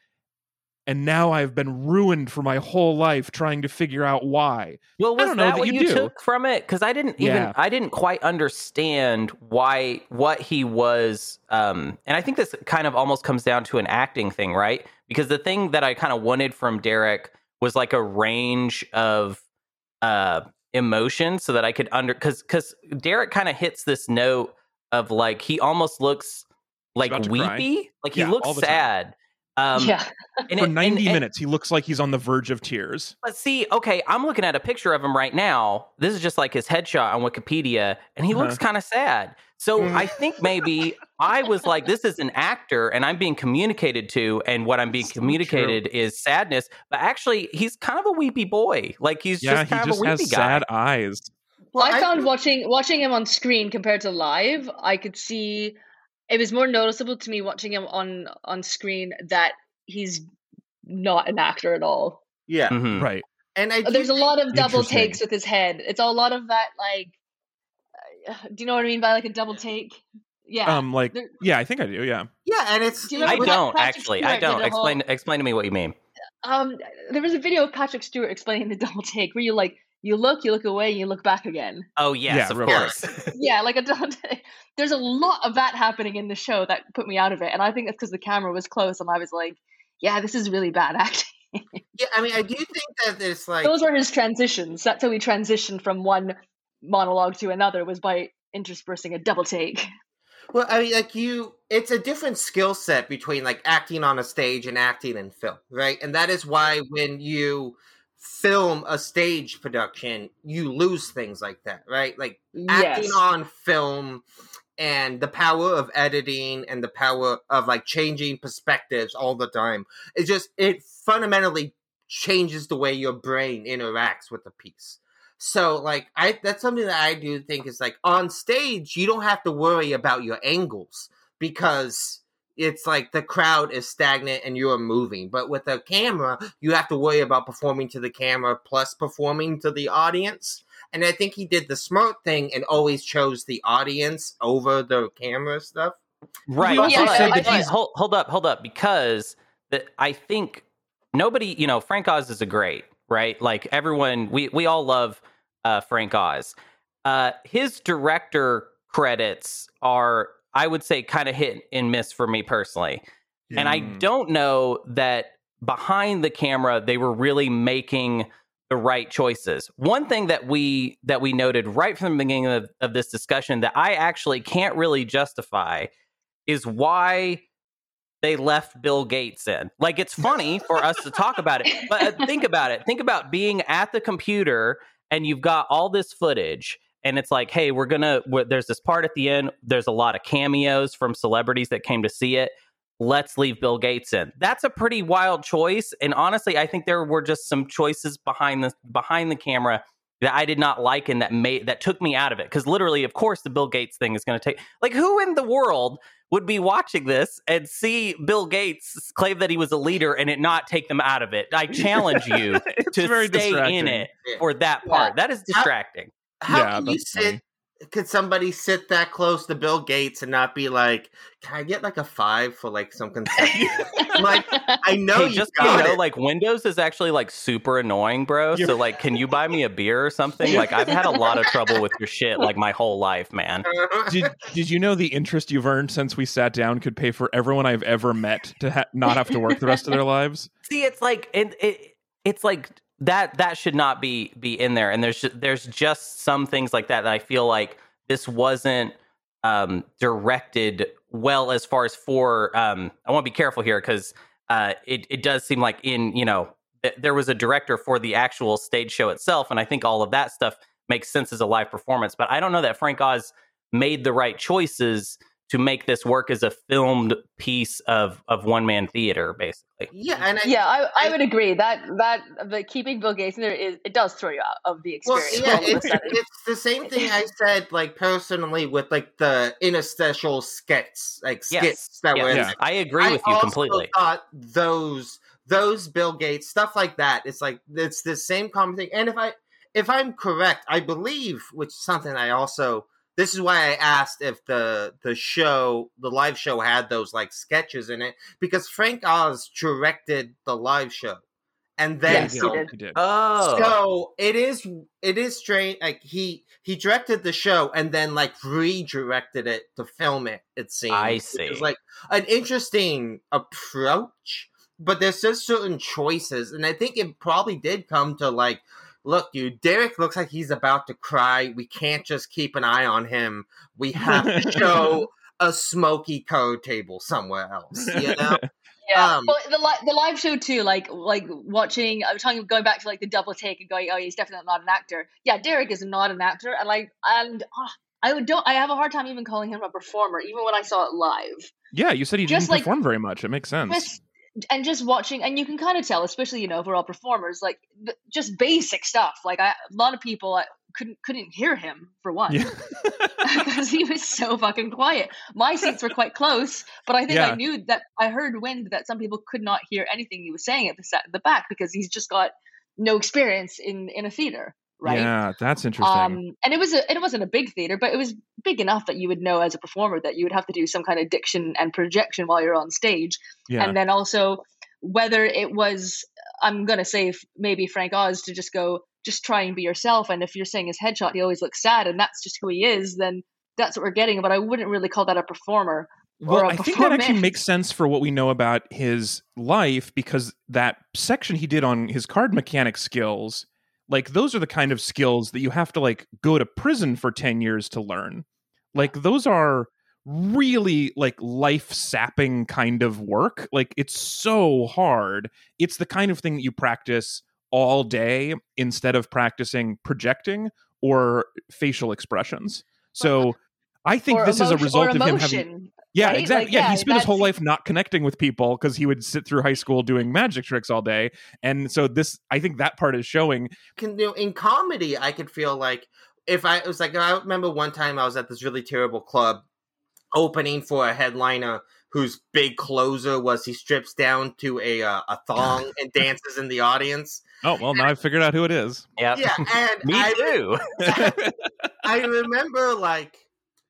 And now I've been ruined for my whole life trying to figure out why. Well, I was don't know that that what you you took from it? Because I didn't even Yeah. I didn't quite understand why what he was. Um, and I think this kind of almost comes down to an acting thing, right? Because the thing that I kind of wanted from Derek was like a range of uh emotion, so that I could under because because Derek kind of hits this note of like he almost looks like to cry. weepy, like he Yeah, looks sad, time. Sad. Um, yeah, and For it- 90 and- minutes, he looks like he's on the verge of tears. But see, okay, I'm looking at a picture of him right now. This is just like his headshot on Wikipedia, and he looks Uh-huh. kind of sad. So Mm. I think maybe I was like, this is an actor, and I'm being communicated to, and what I'm being So communicated is sadness. But actually, he's kind of a weepy boy. Like he's yeah, just he kind just of a has weepy guy. sad eyes. Well, I I found watching watching him on screen compared to live, I could see it was more noticeable to me watching him on on screen that he's not an actor at all. Yeah, Mhm. Right. and I There's a lot of double takes with his head. It's a lot of that like uh, do you know what I mean by like a double take? Yeah. Um, like, There- yeah, I think I do. Yeah. Yeah, and it's Do you I don't actually. Stewart I don't. Explain whole- explain to me what you mean. um there was a video of Patrick Stewart explaining the double take where you like you look, you look away, and you look back again. Oh yes, Yeah, of real course. yeah, like a double take. There's a lot of that happening in the show that put me out of it, and I think it's because the camera was close, and I was like, "Yeah, this is really bad acting." Yeah, I mean, I do think that it's like Those were his transitions. That's how he transitioned from one monologue to another was by interspersing a double take. Well, I mean, like you, it's a different skill set between like acting on a stage and acting in film, right? And that is why when you film a stage production, you lose things like that, right? Like acting Yes. on film and the power of editing and the power of like changing perspectives all the time. It just it fundamentally changes the way your brain interacts with the piece. So like I that's something that I do think is like on stage you don't have to worry about your angles because it's like the crowd is stagnant and you're moving. But with a camera, you have to worry about performing to the camera plus performing to the audience. And I think he did the smart thing and always chose the audience over the camera stuff. Right. also but- said but that he's- hold, hold up, hold up, because the, I think nobody, you know, Frank Oz is a great, right? Like everyone, we we all love uh, Frank Oz. Uh, his director credits are, I would say, kind of hit and miss for me personally. And I Mm. don't know that behind the camera they were really making the right choices. One thing that we that we noted right from the beginning of, of this discussion that I actually can't really justify is why they left Bill Gates in. Like it's funny for us to talk about it, but uh, think about it. Think about being at the computer and you've got all this footage and it's like, hey, we're gonna. we there's this part at the end. There's a lot of cameos from celebrities that came to see it. Let's leave Bill Gates in. That's a pretty wild choice, and honestly, I think there were just some choices behind the behind the camera that I did not like and that made that took me out of it. Because literally, of course, the Bill Gates thing is going to take. Like, who in the world would be watching this and see Bill Gates claim that he was a leader and it not take them out of it? I challenge you to stay distracting. in it for that part. That is distracting. How Yeah, can you sit? funny. Could somebody sit that close to Bill Gates and not be like, "Can I get like a five for like some concession?" like, I know hey, you just so you got know, it. like Windows is actually like super annoying, bro. You're- So like, can you buy me a beer or something? Like, I've had a lot of trouble with your shit like my whole life, man. did did you know the interest you've earned since we sat down could pay for everyone I've ever met to ha- not have to work the rest of their lives? See, it's like it, it it's like that that should not be be in there. And there's there's just some things like that that I feel like this wasn't um directed well as far as for um I want to be careful here because uh it it does seem like in, you know, th- there was a director for the actual stage show itself and I think all of that stuff makes sense as a live performance, but I don't know that Frank Oz made the right choices to make this work as a filmed piece of of one man theater basically. yeah, and I, yeah, I, I would agree that that the keeping Bill Gates in there is it does throw you out of the experience. Well, experience. yeah, all of a it's, it's the same thing I said, like personally, with like the interstitial skits, like skits Yes, that were in yes. there. I agree I with you also completely. Thought those those Bill Gates stuff like that. It's like it's the same common thing. And if I if I'm correct, I believe, which is something I also this is why I asked if the the show the live show had those like sketches in it because Frank Oz directed the live show and then Yes, he did. Oh, so it is it is strange. Like he he directed the show and then like redirected it to film it. It seems I see. is like an interesting approach, but there's just certain choices, and I think it probably did come to like. Look, dude, Derek looks like he's about to cry. We can't just keep an eye on him. We have to show a smoky code table somewhere else. You know? Yeah, Um, well, the li- the live show too, like like watching. I was talking going back to like the double take and going, oh, he's definitely not an actor. Yeah, Derek is not an actor, and like and ah, I would don't. I have a hard time even calling him a performer, even when I saw it live. Yeah, you said he Just didn't like- perform very much. It makes sense. Just and just watching, and you can kind of tell, especially you know, if we're all performers, like just basic stuff. Like I, a lot of people uh, couldn't couldn't hear him for one Yeah. because he was so fucking quiet. My seats were quite close, but I think Yeah. I knew that I heard wind that some people could not hear anything he was saying at the set, the back because he's just got no experience in in a theater, right? Yeah, that's interesting. Um, and it was a, it wasn't a big theater, but it was big enough that you would know as a performer that you would have to do some kind of diction and projection while you're on stage, yeah. and then also whether it was I'm gonna say maybe Frank Oz to just go just try and be yourself, and if you're saying his headshot, he always looks sad, and that's just who he is, then that's what we're getting. But I wouldn't really call that a performer. Well, I think that actually makes sense for what we know about his life because that section he did on his card mechanic skills, like those are the kind of skills that you have to like go to prison for 10 years to learn. Like those are really like life sapping kind of work. Like it's so hard. It's the kind of thing that you practice all day instead of practicing projecting or facial expressions. So I think or this is a result of him having. Yeah, right? exactly. Like, yeah, he spent his whole life not connecting with people because he would sit through high school doing magic tricks all day. And so this, I think that part is showing. can you know, in comedy i could feel like if i it was like i remember one time i was at this really terrible club opening for a headliner whose big closer was he strips down to a uh, a thong and dances in the audience Oh well, now I figured out who it is. Yep. yeah and Me I, too. I remember like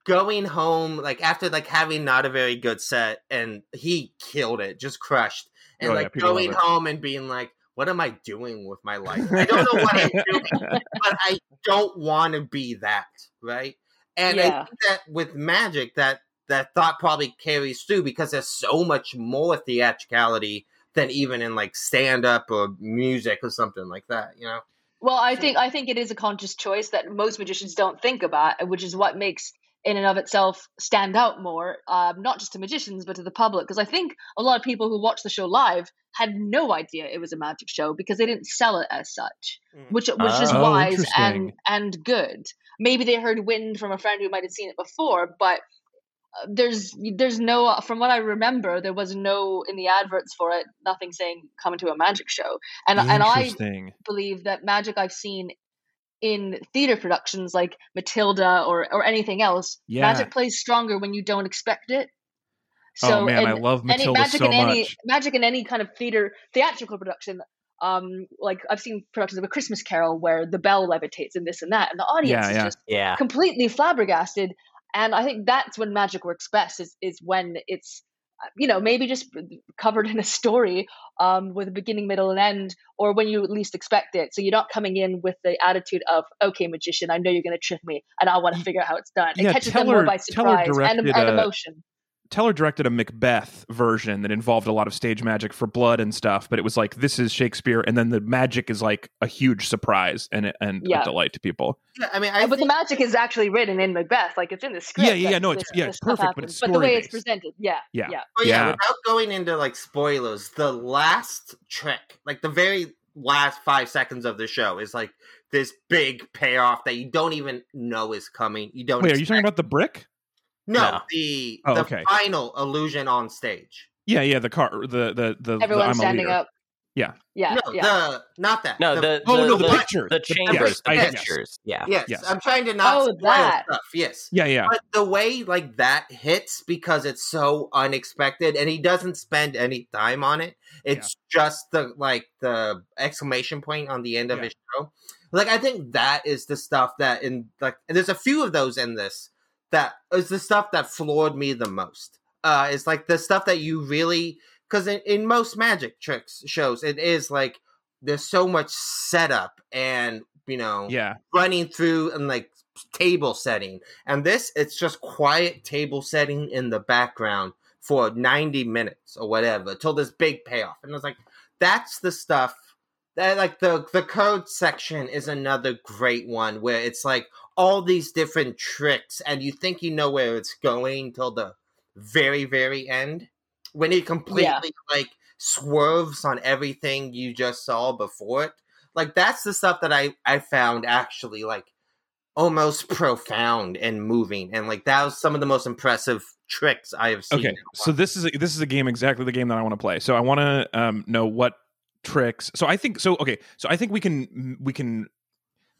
going home like after like having not a very good set and he killed it just crushed and Oh, like love going home and being like what am i doing with my life? I don't know what i'm doing but i don't want to be that right? And i think that with magic that that thought probably carries through because there's so much more theatricality than even in like stand up or music or something like that you know? Well, I think I think it is a conscious choice that most magicians don't think about, which is what makes in and of itself stand out more, um, not just to magicians but to the public. Because I think a lot of people who watch the show live had no idea it was a magic show because they didn't sell it as such, Mm. which which is Oh, wise and and good. Maybe they heard wind from a friend who might have seen it before, but uh, there's there's no from what I remember there was no in the adverts for it nothing saying come to a magic show and and I believe that magic I've seen in theater productions like Matilda or or anything else, Yeah. magic plays stronger when you don't expect it. oh man, I and love any Matilda magic so in any much. magic in any kind of theater theatrical production. Um, like I've seen productions of a Christmas Carol where the bell levitates and this and that, and the audience Yeah, is yeah. just yeah. completely flabbergasted. And I think that's when magic works best is is when it's you know maybe just covered in a story um, with a beginning, middle, and end, or when you least expect it. So you're not coming in with the attitude of okay, magician, I know you're going to trick me, and I want to figure out how it's done. It Yeah, catches them more by surprise and, and emotion. Teller directed a Macbeth version that involved a lot of stage magic for blood and stuff, but it was like this is Shakespeare, and then the magic is like a huge surprise and and Yeah. a delight to people. yeah i mean i uh, but the magic is actually written in Macbeth, like it's in the script. Yeah, yeah, yeah, that no, it's- this- yeah, it's stuff perfect, but happens. it's but the way it's presented, yeah, Yeah. yeah. But yeah, Yeah. without going into like spoilers, the last trick, like the very last five seconds of the show, is like this big payoff that you don't even know is coming. You don't. Wait, are you talking about the brick? No, No. the Oh, the okay. final illusion on stage. Yeah, yeah, the car, the the the. the Everyone I'm a standing leader. up. Yeah. Yeah, no, yeah. the not that. No, the, Oh the, no, the, the, picture, the chambers, the I- yes. pictures. Yeah. yes, Yes. I'm trying to not Oh, spoil that. stuff. Yes, Yeah, yeah, but the way like that hits because it's so unexpected and he doesn't spend any time on it it's just the like the exclamation point on the end of Yeah. his show like i think that is the stuff that in like and there's a few of those in this that is the stuff that floored me the most uh it's like the stuff that you really because in, in most magic tricks shows it is like there's so much setup and you know yeah. running through and like table setting. And this, it's just quiet table setting in the background for 90 minutes or whatever till this big payoff. And I was like, that's the stuff like the the code section is another great one where it's like all these different tricks and you think you know where it's going till the very very end. When it completely like swerves on everything you just saw before it like that's the stuff that i i found actually like almost profound and moving and like that was some of the most impressive tricks i have seen Okay, so this is a, this is a game exactly the game that I want to play. So I want to um, know what tricks. So I think so. Okay, so I think we can we can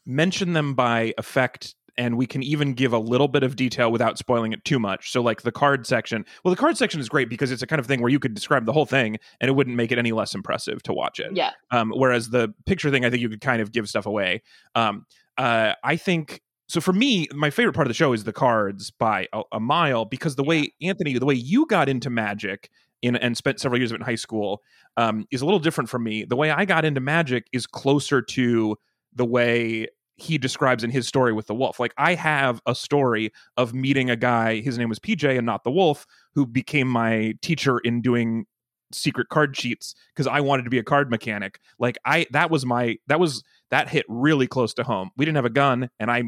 mention them by effect and we can even give a little bit of detail without spoiling it too much. So, like the card section. Well, the card section is great because it's a kind of thing where you could describe the whole thing and it wouldn't make it any less impressive to watch it. Yeah. Um, whereas the picture thing, I think you could kind of give stuff away. Um, uh, I think so. For me, my favorite part of the show is the cards by a, a mile because the way Anthony, the way you got into Magic. In, and spent several years of it in high school um, is a little different from me. The way I got into magic is closer to the way he describes in his story with the wolf. Like I have a story of meeting a guy, his name was PJ and not the wolf, who became my teacher in doing secret card cheats because I wanted to be a card mechanic. Like I that was my that was that hit really close to home. We didn't have a gun and I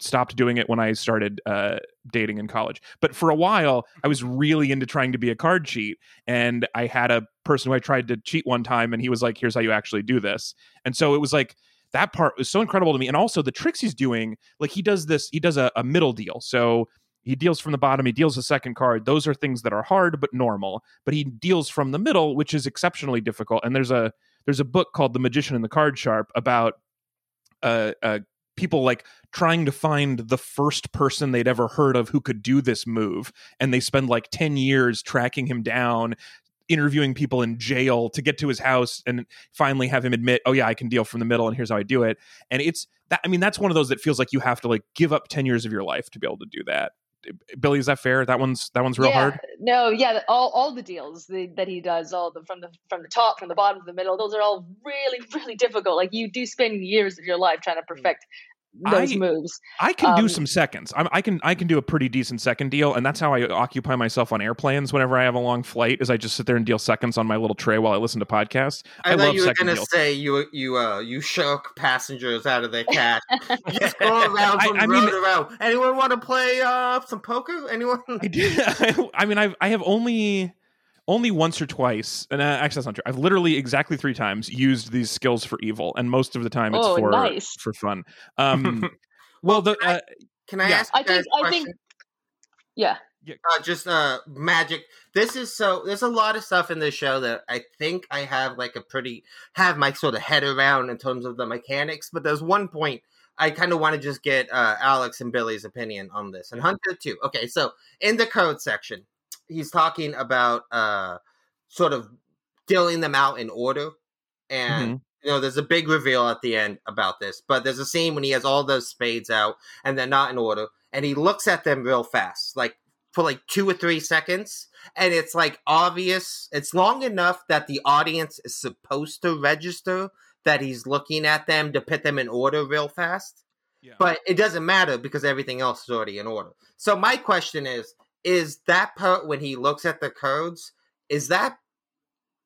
stopped doing it when I started uh, dating in college. But for a while, I was really into trying to be a card cheat. And I had a person who I tried to cheat one time, and he was like, "Here's how you actually do this." And so it was like that part was so incredible to me. And also the tricks he's doing, like he does this, he does a, a middle deal. So he deals from the bottom, he deals a second card. Those are things that are hard but normal. But he deals from the middle, which is exceptionally difficult. And there's a there's a book called The Magician and the Card Sharp about uh, uh people like trying to find the first person they'd ever heard of who could do this move and they spend like 10 years tracking him down interviewing people in jail to get to his house and finally have him admit oh yeah i can deal from the middle and here's how i do it. And it's that i mean that's one of those that feels like you have to like give up 10 years of your life to be able to do that billy is that fair? That one's that one's real yeah, hard? No, yeah, all all the deals the, that he does, all the from the from the top, from the bottom to the middle, those are all really really difficult. Like you do spend years of your life trying to mm. perfect those I- moves. I can do Um, some seconds. I'm, I can I can do a pretty decent second deal, and that's how I occupy myself on airplanes. Whenever I have a long flight, is I just sit there and deal seconds on my little tray while I listen to podcasts. I, I thought love you were gonna say you you uh you shook passengers out of their cash. You just go around I- from I mean- road around. Anyone want to play uh some poker? Anyone? I did. I mean, I've I have only only once or twice, and uh, actually that's not true. I've literally exactly three times used these skills for evil, and most of the time it's Oh, for nice. for fun. Um, well, the I- uh, Can I Yeah. ask you I guys think a I think question? yeah. uh, just uh magic this is so there's a lot of stuff in this show that i think i have like a pretty have my sort of head around in terms of the mechanics but there's one point i kind of want to just get uh alex and billy's opinion on this and hunter too okay so in the code section he's talking about uh sort of dealing them out in order and mhm. you know, there's a big reveal at the end about this, but there's a scene when he has all those spades out and they're not in order, and he looks at them real fast, like for like two or three seconds, and it's like obvious. It's long enough that the audience is supposed to register that he's looking at them to put them in order real fast, yeah. but it doesn't matter because everything else is already in order. So my question is: Is that part when he looks at the codes? Is that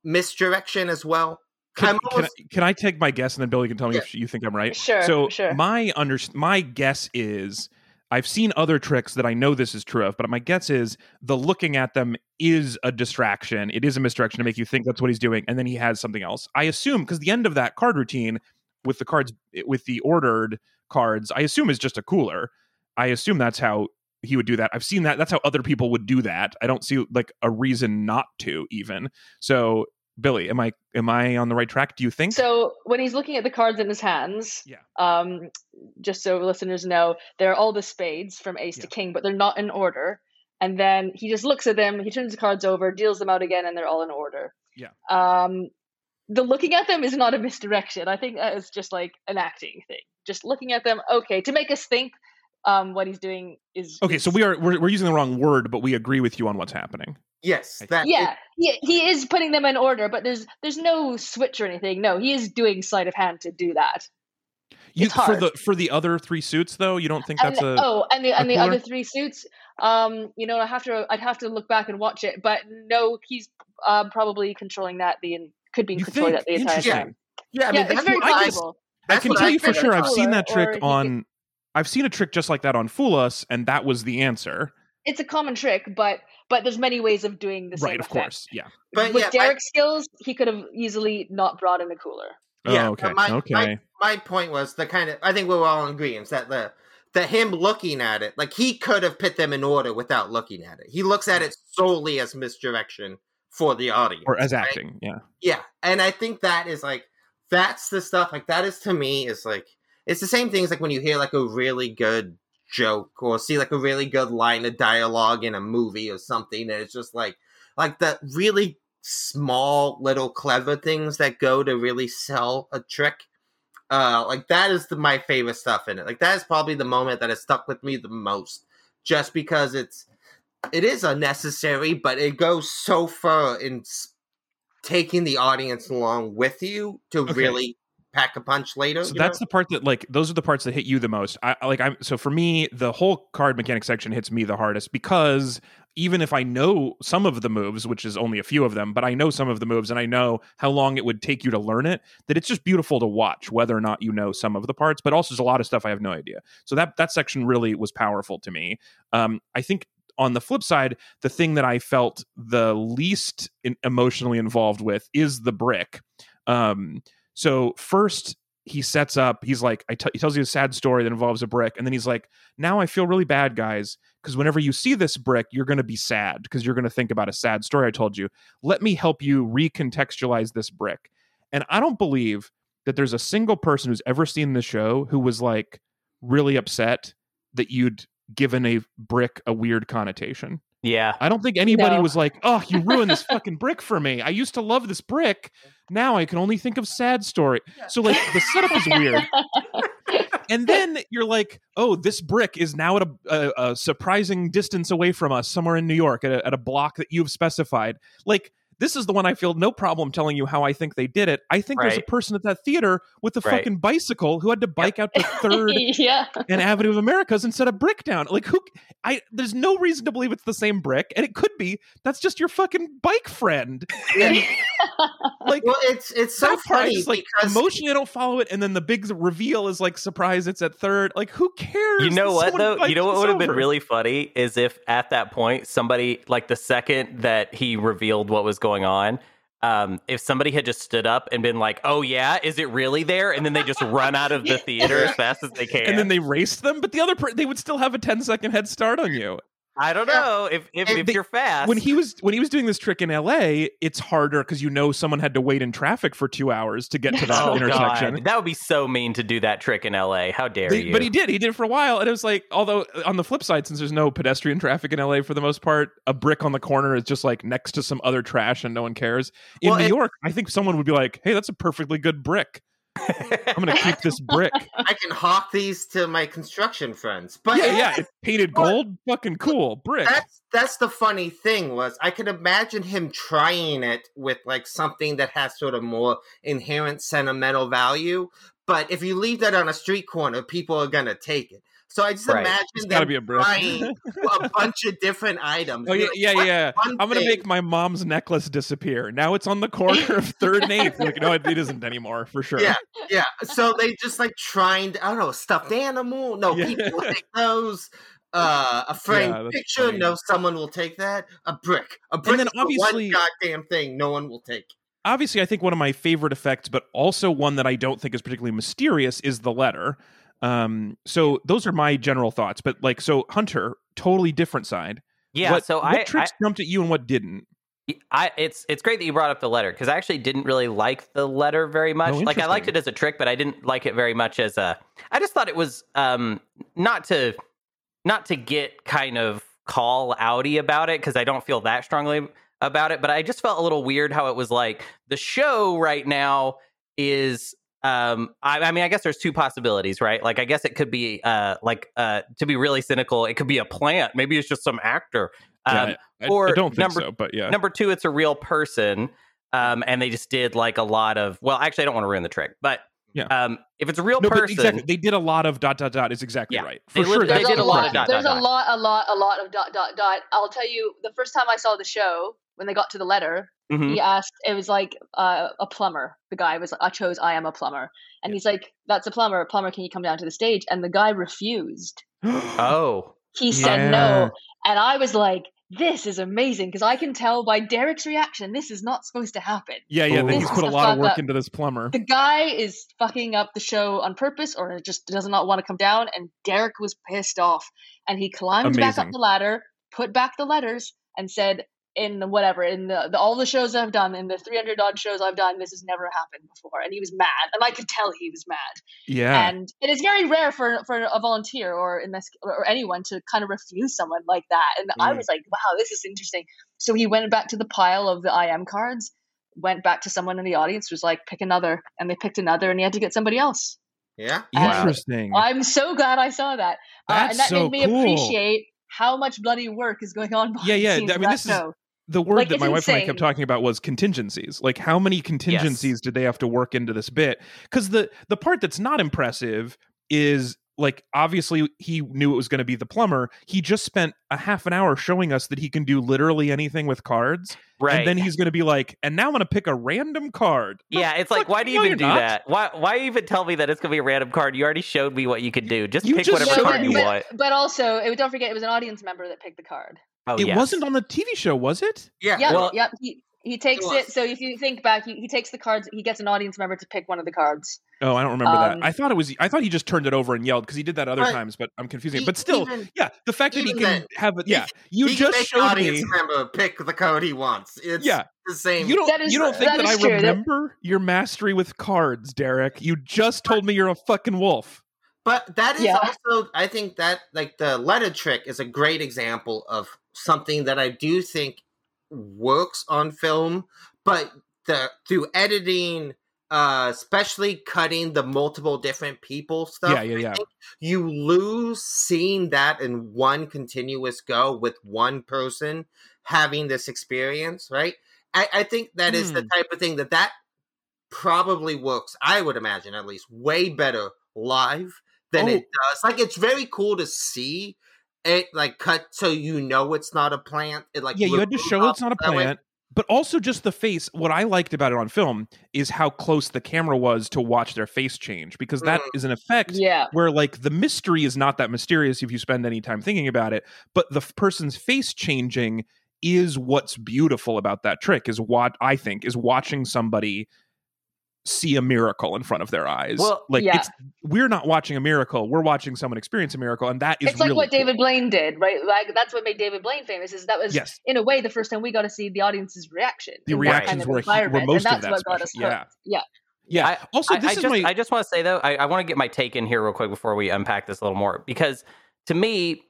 misdirection as well? Can, I'm can, I, can I take my guess and then Billy can tell me Yeah. if you think I'm right? Sure, So sure. my under my guess is I've seen other tricks that I know this is true of, but my guess is the looking at them is a distraction. It is a misdirection to make you think that's what he's doing, and then he has something else. I assume because the end of that card routine with the cards with the ordered cards, I assume is just a cooler. I assume that's how he would do that. I've seen that. That's how other people would do that. I don't see like a reason not to even. So Billy, am I am I on the right track? Do you think? So when he's looking at the cards in his hands, Yeah. um, just so listeners know, they're all the spades from ace Yeah. to king, but they're not in order. And then he just looks at them, he turns the cards over, deals them out again, and they're all in order. Yeah. Um, the looking at them is not a misdirection. I think that is just like an acting thing. Just looking at them, okay, to make us think um, what he's doing is Okay, is- so we are we're, we're using the wrong word, but we agree with you on what's happening. Yes, that yeah, he, he is putting them in order, but there's there's no switch or anything. No, he is doing sleight of hand to do that. You It's for the for the other three suits though, you don't think and, that's a oh, and the and the other three suits. Um, you know, I have to I'd have to look back and watch it, but no, he's um, probably controlling that the en- could be you controlling think that the entire interesting. time. yeah, I yeah, mean it's very what I, possible. I can tell I you for sure. I've seen that trick could- on. I've seen a trick just like that on Fool Us, and that was the answer. It's a common trick, but but there's many ways of doing the same Right, of effect. course. Yeah. But With yeah, I- Derek's skills, he could have easily not brought in a cooler. Oh, yeah, oh, okay. my- okay. my- my point was the kind of I think we're all in agreement that the that him looking at it like he could have put them in order without looking at it. He looks at it solely as misdirection for the audience, or as right? acting. Yeah. Yeah, and I think that is like that's the stuff like that is to me is like it's the same thing as like when you hear like a really good joke or see like a really good line of dialogue in a movie or something, and it's just like like the really small little clever things that go to really sell a trick. Uh, like that is the, my favorite stuff in it. Like that is probably the moment that has stuck with me the most, just because it's it is unnecessary, but it goes so far in taking the audience along with you to Okay. really pack a punch later. So that's know? the part that like those are the parts that hit you the most. I I- like I'm so for me the whole card mechanic section hits me the hardest because even if I know some of the moves, which is only a few of them, but I know some of the moves and I know how long it would take you to learn it, that it's just beautiful to watch whether or not you know some of the parts, but also there's a lot of stuff I have no idea. So that that section really was powerful to me. Um I think on the flip side, the thing that I felt the least in, emotionally involved with is the brick. Um so first he sets up he's like I t- he tells you a sad story that involves a brick and then he's like now i feel really bad guys because whenever you see this brick you're going to be sad because you're going to think about a sad story i told you. Let me help you recontextualize this brick and i don't believe that there's a single person who's ever seen the show who was like really upset that you'd given a brick a weird connotation Yeah. I don't think anybody No. was like, "Oh, you ruined this fucking brick for me. I used to love this brick. Now I can only think of sad story." So like the setup is weird, and then you're like, "Oh, this brick is now at a, a, a surprising distance away from us, somewhere in New York, at a, at a block that you've specified." Like this is the one I feel no problem telling you how I think they did it. I think there's a person at that theater with a Right. fucking bicycle who had to bike out to Third yeah. and Avenue of Americas and set a brick down. Like who I there's no reason to believe it's the same brick, and it could be. That's just your fucking bike friend. Yeah. Like well, it's it's so funny is like because emotionally I don't follow it, and then the big reveal is like surprise it's at third. Like who cares? You know what someone though? You know what would have been really funny is if at that point somebody like the second that he revealed what was going on, um, if somebody had just stood up and been like, "Oh yeah, is it really there?" and then they just run out of the theater as fast as they can. and then they raced them, but the other per- they would still have a 10 second head start on you. I don't know if if, if they- you're fast. When he was when he was doing this trick in LA, it's harder because you know someone had to wait in traffic for two hours to get to that oh intersection. god, that would be so mean to do that trick in L.A. How dare They- you? but he did. He did it for a while, and it was like, although on the flip side, since there's no pedestrian traffic in LA for the most part, a brick on the corner is just like next to some other trash, and no one cares. In Well, New it- York, I think someone would be like, "Hey, that's a perfectly good brick. I'm going to keep this brick." I can hawk these to my construction friends. But yeah, yeah, it's painted gold, fucking cool brick. that's that's the funny thing was I could imagine him trying it with like something that has sort of more inherent sentimental value. But if you leave that on a street corner, people are gonna take it. So I just Right. imagine It's got to them be a brick. a bunch of different items. Oh yeah, Like, yeah, what yeah. I'm gonna thing- make my mom's necklace disappear. Now it's on the corner of Third and Eighth. Like, no, it, it isn't anymore for sure. Yeah. Yeah, so they just like trying. To, I don't know, a stuffed animal. No, Yeah. people will take those. Uh, a framed Yeah, picture. funny. No, someone will take that. A brick. A brick. then is the obviously- one goddamn thing no one will take. obviously I think one of my favorite effects, but also one that I don't think is particularly mysterious is the letter. Um, so those are my general thoughts. But like, so Hunter, totally different side. yeah. what, so what I, I tricks jumped at you and what didn't? I it's it's great that you brought up the letter because I actually didn't really like the letter very much. Oh, like I liked it as a trick, but I didn't like it very much as a. I just thought it was um not to not to get kind of call outy about it because I don't feel that strongly about it, but I just felt a little weird how it was like the show right now is um I, I mean I guess there's two possibilities right like I guess it could be uh like uh to be really cynical it could be a plant maybe it's just some actor um, Yeah, I, I or don't think number- so, but yeah. Number two, it's a real person, um, and they just did like a lot of. Well, actually, I don't want to ruin the trick, but Yeah. um, if it's a real no, person, exactly. They did a lot of dot dot dot. Is exactly Yeah. right They for sure. they did a a lot lot. of dot, There's dot, a dot. lot, a lot, a lot of dot, dot, dot. I'll tell you, the first time I saw the show, when they got to the letter, Mhm. he asked, it was like uh, a plumber. The guy was, I chose, I am a plumber. And he's like, that's a plumber. Plumber, can you come down to the stage? And the guy refused. oh, He said Yeah. no. And I was like, this is amazing because I can tell by Derek's reaction, this is not supposed to happen. yeah, yeah. Then he's put a lot of work up. into this plumber. The guy is fucking up the show on purpose or just does not want to come down. And Derek was pissed off. And he climbed back up the ladder, put back the letters, and said, in whatever in the, the all the shows I've done in the 300 odd shows I've done this has never happened before and he was mad and I could tell he was mad Yeah. and it is very rare for for a volunteer or in this or anyone to kind of refuse someone like that and I Mm. was like wow this is interesting so he went back to the pile of the IM cards went back to someone in the audience was like pick another and they picked another and he had to get somebody else Yeah. Wow. Interesting. I'm so glad I saw that uh, and that so made me cool. appreciate how much bloody work is going on behind Yeah, yeah, the scenes I of mean, that this is- show. The word Like, that it's my wife and I kept talking about was contingencies. Like how many contingencies did they have to work into this bit? Because the the part that's not impressive is like obviously he knew it was going to be the plumber. He just spent a half an hour showing us that he can do literally anything with cards, Right. and then he's going to be like, "And now I'm going to pick a random card." The yeah, it's like, fuck- why do you no, even do not. that? Why why even tell me that it's gonna be a random card? You already showed me what you could do. Just You pick just whatever card me. you but, want. but also, it, don't forget, it was an audience member that picked the card. Oh, It yes. wasn't on the TV show, was it? Yeah. Yep, Well- yep. He he takes was. it. So if you think back, he, he takes the cards. He gets an audience member to pick one of the cards. Oh, I don't remember Um, that. I thought it was. I thought he just turned it over and yelled because he did that other But times. But I'm confusing. it. e- But still, even- yeah, the fact that he can then, have it. Yeah, c- you he can just make the showed audience me. member pick the code he wants. It's Yeah. the same. You don't. That is- you don't think that that, I is true. That- remember your mastery with cards, Derek? You just told me you're a fucking wolf. But that is Yeah. also, I think that like the letter trick is a great example of something that I do think works on film, but the through editing, uh, especially cutting the multiple different people stuff. Yeah, yeah, yeah. you lose seeing that in one continuous go with one person having this experience, right? I, I think that is the Hmm. type of thing that that probably works. I would imagine at least way better live than Oh. it does. Like it's very cool to see it like cut so you know it's not a plant. It like yeah, you had to show it's not a plant, but also just the face. What I liked about it on film is how close the camera was to watch their face change because that Mm. is an effect Yeah, where like the mystery is not that mysterious if you spend any time thinking about it but the f- person's face changing is what's beautiful about that trick is what i think is watching somebody see a miracle in front of their eyes Well, like yeah. it's we're not watching a miracle we're watching someone experience a miracle and that is it's like really what cool. David Blaine did, right? Like that's what made David Blaine famous. Is that was yes in a way the first time we got to see the audience's reaction. the in that reactions kind of were, he- were most and of that's that what got special. us yeah. Yeah. yeah I- also I, this I is just, my I just want to say though, I, I want to get my take in here real quick before we unpack this a little more because to me,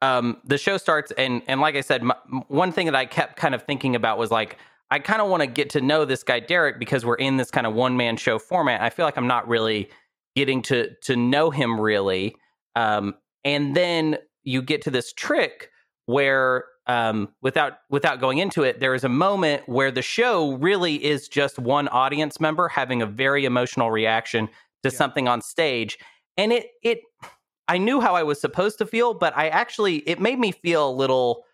um, the show starts and and like I said, my, one thing that I kept kind of thinking about was like I kind of want to get to know this guy Derek because we're in this kind of one man show format. I feel like I'm not really getting to to know him really, um, and then you get to this trick where um, without without going into it, there is a moment where the show really is just one audience member having a very emotional reaction to Yeah. something on stage, and it it I knew how I was supposed to feel, but I actually it made me feel a little.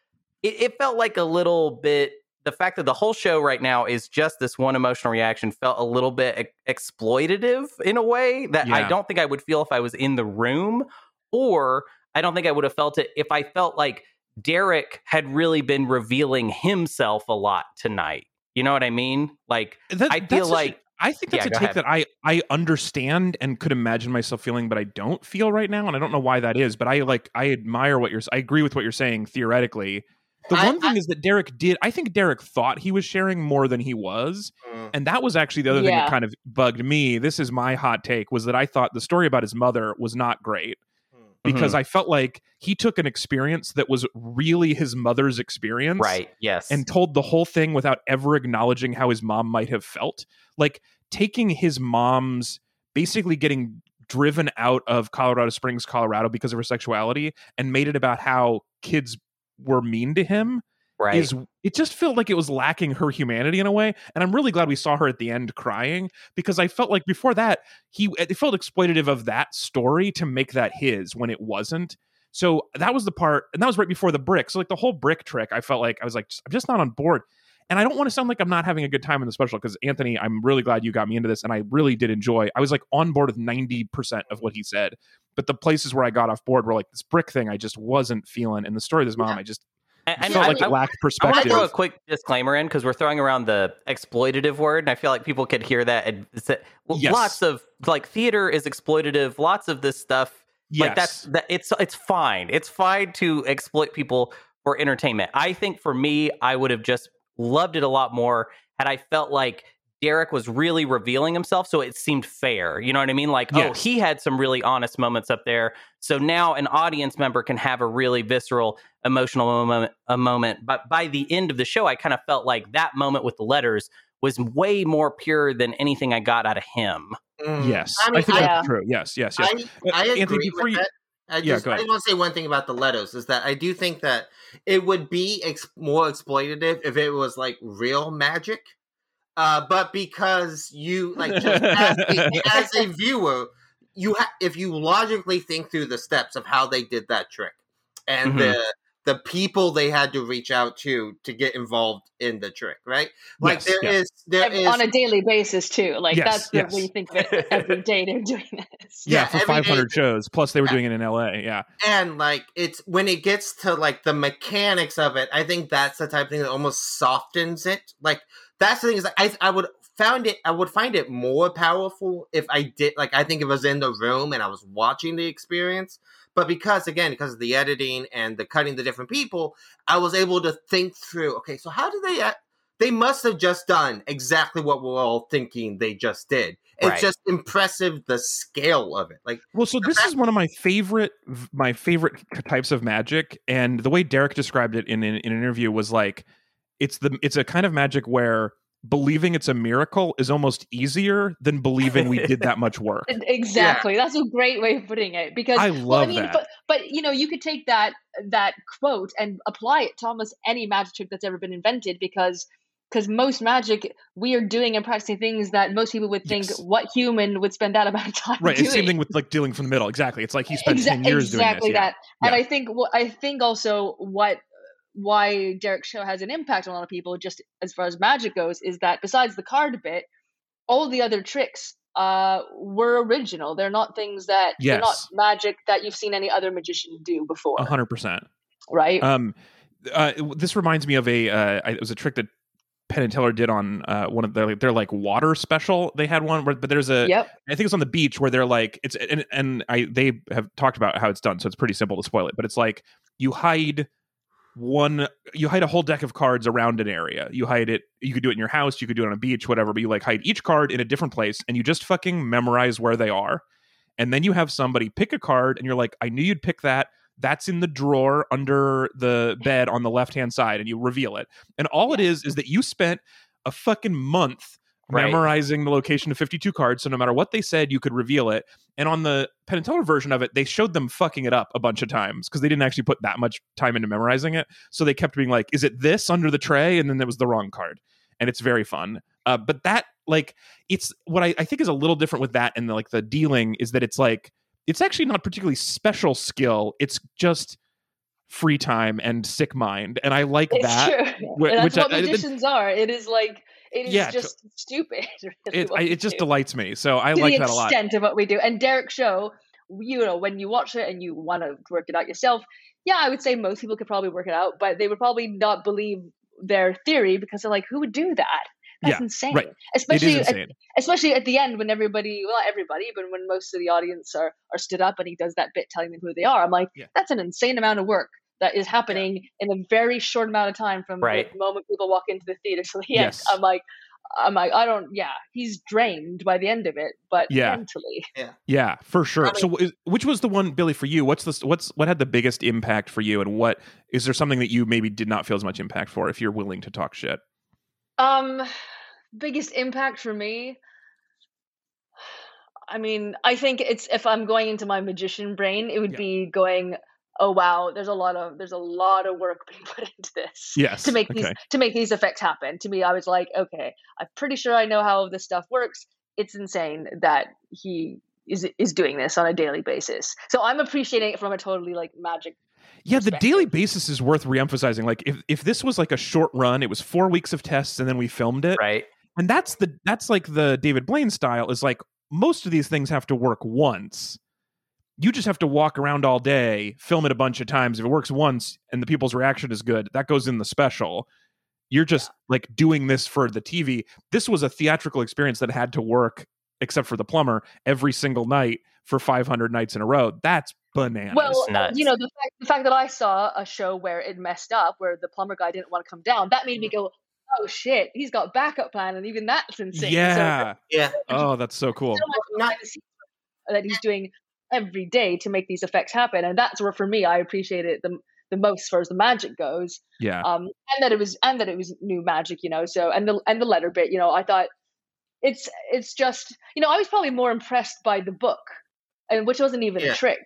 It, it felt like a little bit. The fact that the whole show right now is just this one emotional reaction felt a little bit ex- exploitative in a way that I don't think I would feel if I was in the room, or I don't think I would have felt it if I felt like Derek had really been revealing himself a lot tonight. You know what I mean? Like that, I feel like I think that's Yeah, a take ahead. that I I understand and could imagine myself feeling, but I don't feel right now, and I don't know why that is. But I like I admire what you're. I agree with what you're saying theoretically. The I- one thing is that Derek did. I think Derek thought he was sharing more than he was, Mm. and that was actually the other thing that kind of bugged me. This is my hot take: was that I thought the story about his mother was not great Mm. because I felt like he took an experience that was really his mother's experience, right, yes, and told the whole thing without ever acknowledging how his mom might have felt. Like taking his mom's basically getting driven out of Colorado Springs, Colorado because of her sexuality and made it about how kids were mean to him right. is it just felt like it was lacking her humanity in a way and i'm really glad we saw her at the end crying because i felt like before that he it felt exploitative of that story to make that his when it wasn't. So that was the part and that was right before the brick so like the whole brick trick i felt like i was like i'm just not on board. And i don't want to sound like i'm not having a good time in the special because anthony i'm really glad you got me into this and i really did enjoy i was like on board with 90% of what he said but the places where i got off board were like this brick thing i just wasn't feeling and the story of his mom Yeah. i just and, and felt I, like I- it lacked perspective. I want to throw a quick disclaimer in because we're throwing around the exploitative word, and I feel like people could hear that. And well, Yes. Lots of like theater is exploitative. Lots of this stuff, like that's that it's it's fine. It's fine to exploit people for entertainment. I think for me, I would have just loved it a lot more had I felt like Derek was really revealing himself, so it seemed fair. You know what I mean? Like, oh, he had some really honest moments up there. So now an audience member can have a really visceral, emotional moment. A moment. But by the end of the show, I kind of felt like that moment with the letters was way more pure than anything I got out of him. Mm. Yes, I I, think I- that's true. Yes, yes, yes. I, I Uh, agree Anthony, before with you- that. I Yeah, just, go I ahead. just want to say one thing about the letters is that I do think that it would be ex- more exploitative if it was like real magic. Uh, but because you like just as a, as a viewer, you ha- if you logically think through the steps of how they did that trick and Mhm. the the people they had to reach out to to get involved in the trick, right? Like Yes, there yeah. is there And is on a daily basis too. Like Yes, that's the, yes. when you think that every day they're doing this. yeah, yeah, for 500 shows. Plus, they were Yeah. doing it in LA. Yeah, and like it's when it gets to like the mechanics of it i think that's the type of thing that almost softens it like that's the thing is that i i would found it i would find it more powerful if i did like i think it was in the room and i was watching the experience but because again because of the editing and the cutting the different people i was able to think through okay so how did they act they must have just done exactly what we're all thinking they just did it's Right. just impressive the scale of it like Well, so this is one of my favorite my favorite types of magic, and the way Derek described it in, in, in an interview was like it's the it's a kind of magic where believing it's a miracle is almost easier than believing we did that much work. Exactly. That's a great way of putting it because I well, love I mean, that. but but you know, you could take that that quote and apply it to almost any magic trick that's ever been invented because because most magic we are doing and practicing things that most people would think Yes. what human would spend that amount of time Right, doing. it's the same thing with like dealing from the middle. Exactly, it's like he spent Exa- ten years exactly doing this. yeah. that. And Yeah. I think what I think also what why Derek's show has an impact on a lot of people, just as far as magic goes, is that besides the card bit, all the other tricks uh were original. They're not things that they're not Yes. magic that you've seen any other magician do before, A hundred percent. right? Um, uh, this reminds me of a. Uh, it was a trick that Penn and Teller did on uh, one of their their like water special. They had one, where, but there's a. yep. I think it's on the beach where they're like it's and and I they have talked about how it's done, so it's pretty simple to spoil it. But it's like you hide one, you hide a whole deck of cards around an area. You hide it. You could do it in your house. You could do it on a beach, whatever. But you like hide each card in a different place, and you just fucking memorize where they are. And then you have somebody pick a card, and you're like, I knew you'd pick that. That's in the drawer under the bed on the left hand side, and you reveal it. And all it is is that you spent a fucking month Right. memorizing the location of 52 cards. So no matter what they said, you could reveal it. And on the Penn and Teller version of it, they showed them fucking it up a bunch of times because they didn't actually put that much time into memorizing it. So they kept being like, "Is it this under the tray?" And then there was the wrong card, and it's very fun. Uh, but that like it's what I, I think is a little different with that and the, like the dealing is that it's like it's actually not particularly special skill. It's just free time and sick mind, and I like It's that. true. wh- that's which I- what I- magicians are. It is like it is Yeah, just stupid. really, It, I, it just do. delights me. So I to like that a lot. extent of what we do. And Derek's show, you know, when you watch it and you want to work it out yourself, yeah, I would say most people could probably work it out, but they would probably not believe their theory because they're like, who would do that? That's Yeah, insane. right. Especially is at, especially at the end when everybody, well, not everybody, but when most of the audience are are stood up and he does that bit telling them who they are. I'm like, Yeah. that's an insane amount of work. That is happening in a very short amount of time from Right. the moment people walk into the theater to the Yes. end. I'm like, I'm like, I don't, yeah, he's drained by the end of it, but Yeah. mentally. Yeah, for sure. I so, is, which was the one, Billy, for you? What's the what's what had the biggest impact for you, and what is there something that you maybe did not feel as much impact for? If you're willing to talk shit, Um, biggest impact for me. I mean, I think it's if I'm going into my magician brain, it would Yeah. be going, "Oh wow, there's a lot of there's a lot of work being put into this yes, to make these to make these effects happen." To me, I was like, "Okay, I'm pretty sure I know how this stuff works." It's insane that he is is doing this on a daily basis. So I'm appreciating it from a totally like magic. Yeah, the daily basis is worth reemphasizing. Like, if if this was like a short run, it was four weeks of tests, and then we filmed it, Right. and that's the that's like the David Blaine style. Is like most of these things have to work once. You just have to walk around all day, film it a bunch of times. If it works once and the people's reaction is good, that goes in the special. You're just like doing this for the TV. This was a theatrical experience that had to work, except for the plumber, every single night for 500 nights in a row. That's bananas. Well, nuts. you know, the fact, the fact that I saw a show where it messed up, where the plumber guy didn't want to come down, that made me mm-hmm. go, "Oh shit, he's got a backup plan," and even that's insane. So yeah. Yeah. oh, that's so cool. so Not- behind the scenes that he's doing every day to make these effects happen, and that's where for me I appreciate it the the most as far as the magic goes. Yeah. Um, and that it was and that it was new magic, you know. So and the and the letter bit, you know, I thought it's it's just you know I was probably more impressed by the book, and which wasn't even Yeah. a trick.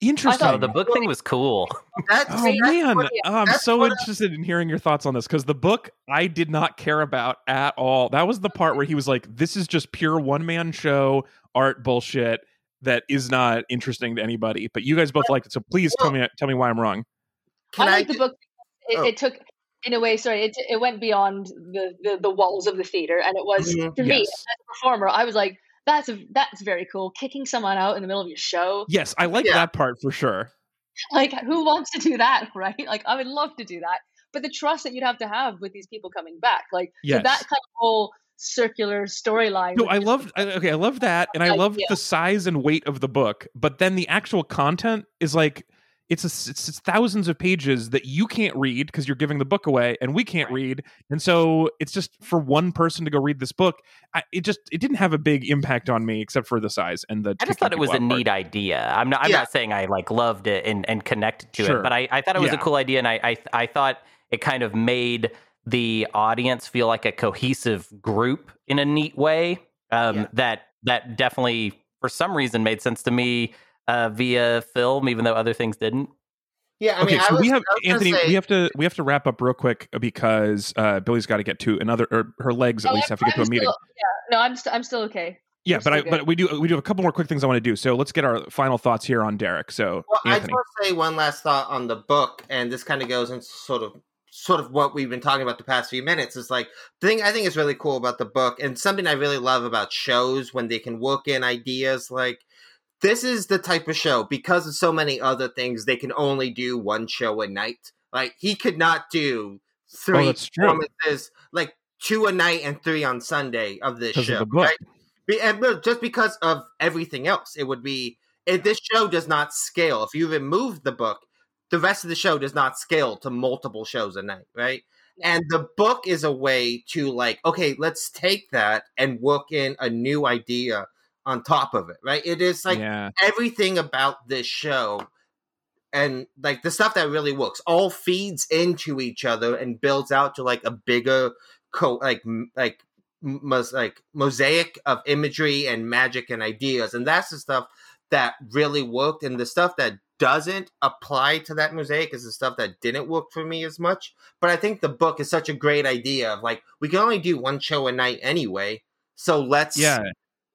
Interesting. Oh, the book thing was cool. That's, Oh that's man, what- oh, I'm that's so what I- interested in hearing your thoughts on this because the book I did not care about at all. That was the part where he was like, "This is just pure one man show art bullshit that is not interesting to anybody." But you guys both liked it, so please tell me tell me why I'm wrong. Can I I like the book. It, Oh. it took, in a way, sorry, it it went beyond the the, the walls of the theater, and it was Mhm. for me as a performer. I was like, that's a, that's very cool. Kicking someone out in the middle of your show, Yes, I like Yeah. that part for sure. like who wants to do that, right? Like I would love to do that, but the trust that you'd have to have with these people coming back, like so Yes. that kind of whole circular storyline. No, I just- love I, okay, I love that, and I love the size and weight of the book. But then the actual content is like it's a, it's, it's thousands of pages that you can't read because you're giving the book away, and we can't read, and so it's just for one person to go read this book. I, it just it didn't have a big impact on me except for the size and the. I just thought it was a part. neat idea. I'm not. I'm Yeah. not saying I like loved it and, and connected to Sure. it, but I, I thought it was Yeah. a cool idea, and I, I I thought it kind of made the audience feel like a cohesive group in a neat way. Um, Yeah. That that definitely, for some reason, made sense to me uh, via film, even though other things didn't. Yeah, I okay, mean, I so was, we have I was gonna Anthony. say- we have to we have to wrap up real quick because uh, Billy's got to get to another. Or her legs at Oh, least have to get to I'm a meeting. Yeah, no, I'm still I'm still okay. Yeah, We're but I still but we do we do have a couple more quick things I want to do. So let's get our final thoughts here on Derek. So Well, I just want to say one last thought on the book, and this kind of goes into sort of sort of what we've been talking about the past few minutes. Is like the thing I think is really cool about the book, and something I really love about shows when they can work in ideas like. This is the type of show because of so many other things. They can only do one show a night. Like he could not do oh, three Oh, true. performances, like two a night and three on Sunday of this of show. book. Right? And just because of everything else, it would be if this show does not scale. If you remove the book, the rest of the show does not scale to multiple shows a night, right? And the book is a way to like, okay, let's take that and work in a new idea on top of it, right? It is like yeah, everything about this show and like the stuff that really works all feeds into each other and builds out to like a bigger co like like mos- like mosaic of imagery and magic and ideas and that's the stuff that really worked and the stuff that doesn't apply to that mosaic is the stuff that didn't work for me as much but i think the book is such a great idea of like we can only do one show a night anyway so let's yeah.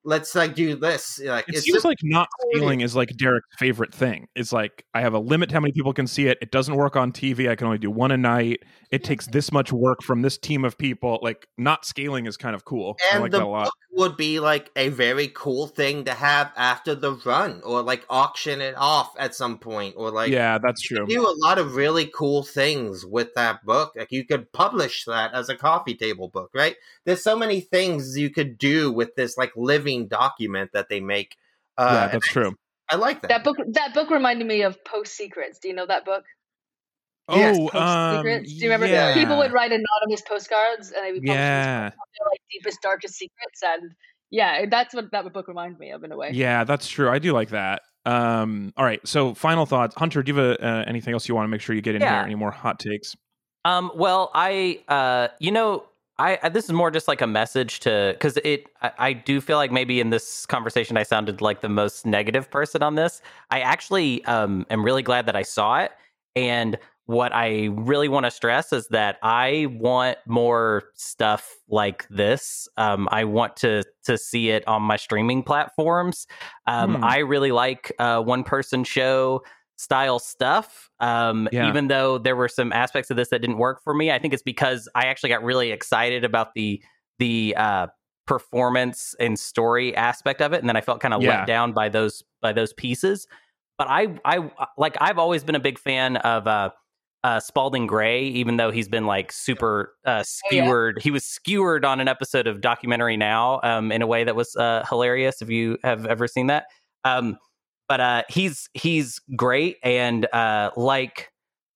Let's like do this like It it's seems like not scaling is like Derek's favorite thing. It's like I have a limit to how many people can see it. It doesn't work on TV. I can only do one a night. It takes this much work from this team of people. Like not scaling is kind of cool. I and like the that a lot. book would be like a very cool thing to have after the run or like auction it off at some point or like yeah, that's true. do a lot of really cool things with that book like you could publish that as a coffee table book right there's so many things you could do with this like living document that they make uh yeah, that's true. i like that, That book that book reminded me of Post Secrets. Do you know that book? Yes, oh, Post um, Secrets. Do you remember? yeah. People would write anonymous postcards and they would publish Yeah, their like deepest, darkest secrets. And yeah, that's what that book reminded me of in a way. yeah, that's true. I do like that. Um, all right. So, final thoughts, Hunter. Do you have a, uh, anything else you want to make sure you get in Yeah. here? Any more hot takes? Um, well, I, uh, you know, I, I this is more just like a message to because it. I, I do feel like maybe in this conversation I sounded like the most negative person on this. I actually um am really glad that I saw it, and what I really want to stress is that I want more stuff like this. Um, I want to to see it on my streaming platforms. Um, Hmm. I really like uh, one person show style stuff. Um, Yeah. Even though there were some aspects of this that didn't work for me, I think it's because I actually got really excited about the the uh, performance and story aspect of it, and then I felt kind of Yeah. let down by those by those pieces. But I I like I've always been a big fan of. Uh, uh, Spalding Gray, even though he's been like super uh, Oh, yeah. skewered, he was skewered on an episode of Documentary Now um, in a way that was uh, hilarious. If you have ever seen that, um, but uh, he's he's great and uh, like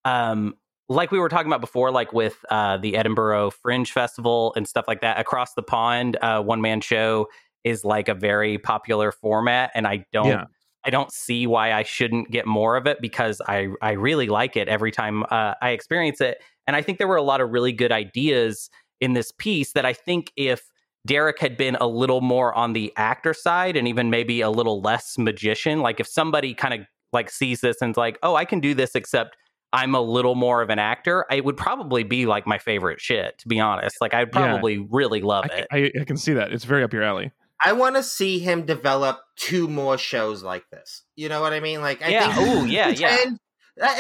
um, like we were talking about before, like with uh, the Edinburgh Fringe Festival and stuff like that. Across the pond, uh, one man show is like a very popular format, and I don't. Yeah. I don't see why I shouldn't get more of it because I I really like it every time uh, I experience it, and I think there were a lot of really good ideas in this piece that I think if Derek had been a little more on the actor side and even maybe a little less magician, like if somebody kind of like sees this and is like, oh, I can do this, except I'm a little more of an actor, it would probably be like my favorite shit, to be honest. Like I'd Yeah. probably really love I, it. I, I can see that. It's very up your alley. I want to see him develop two more shows like this. You know what I mean? Like, I yeah. think Oh, yeah, yeah. And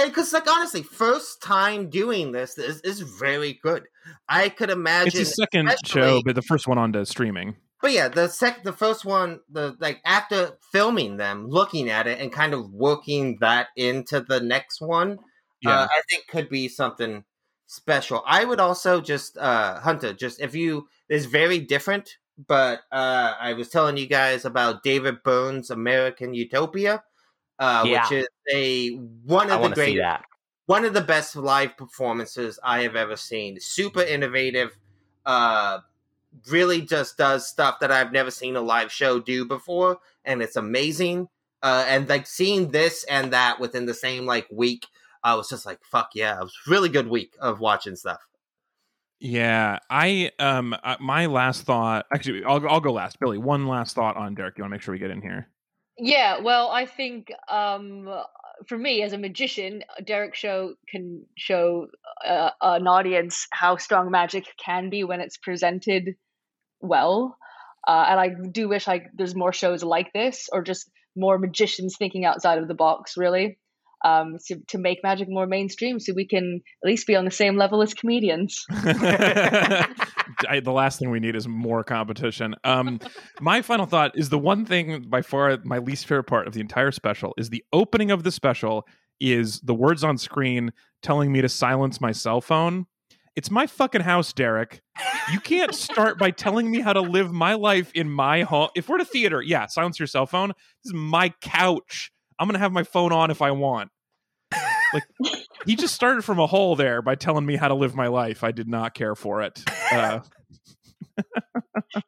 because, like, honestly, first time doing this is, is very good. I could imagine. It's imagine. his second show, but the first one onto streaming. But yeah, the sec, the first one, the like after filming them, looking at it, and kind of working that into the next one, Yeah. uh, I think could be something special. I would also just uh Hunter, just if you is very different, but uh I was telling you guys about David Byrne's American Utopia, uh Yeah. which is a one I of the want see great that. One of the best live performances I have ever seen. Super innovative, uh really just does stuff that I've never seen a live show do before, and it's amazing. Uh and like seeing this and that within the same like week, I was just like, fuck yeah, it was really good week of watching stuff. Yeah, I um uh, my last thought. Actually, I'll I'll go last. Billy, one last thought on Derek. You want to make sure we get in here? Yeah, well, I think um, for me as a magician, Derek Show can show uh, an audience how strong magic can be when it's presented well. Uh, and I do wish like there's more shows like this, or just more magicians thinking outside of the box, really, um, to to make magic more mainstream, so we can at least be on the same level as comedians. I, the last thing we need is more competition. Um, my final thought is the one thing by far my least favorite part of the entire special is the opening of the special is the words on screen telling me to silence my cell phone. It's my fucking house, Derek. You can't start by telling me how to live my life in my home. If we're at a theater, yeah, silence your cell phone. This is my couch. I'm gonna have my phone on if I want. Like he just started from a hole there by telling me how to live my life. I did not care for it. Uh,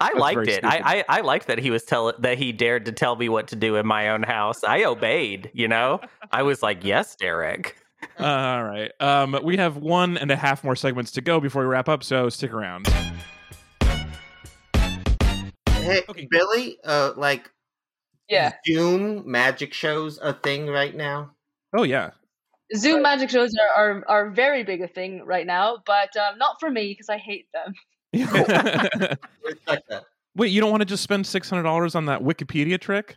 I liked it. I, I I liked that he was tell that he dared to tell me what to do in my own house. I obeyed. You know, I was like, "Yes, Derek." all right. Um, we have one and a half more segments to go before we wrap up, so stick around. Hey, Okay. Billy, uh, like Yeah, Zoom magic shows a thing right now. Oh yeah. Zoom magic shows are, are are very big a thing right now, but um, not for me because I hate them. Wait, you don't want to just spend six hundred dollars on that Wikipedia trick?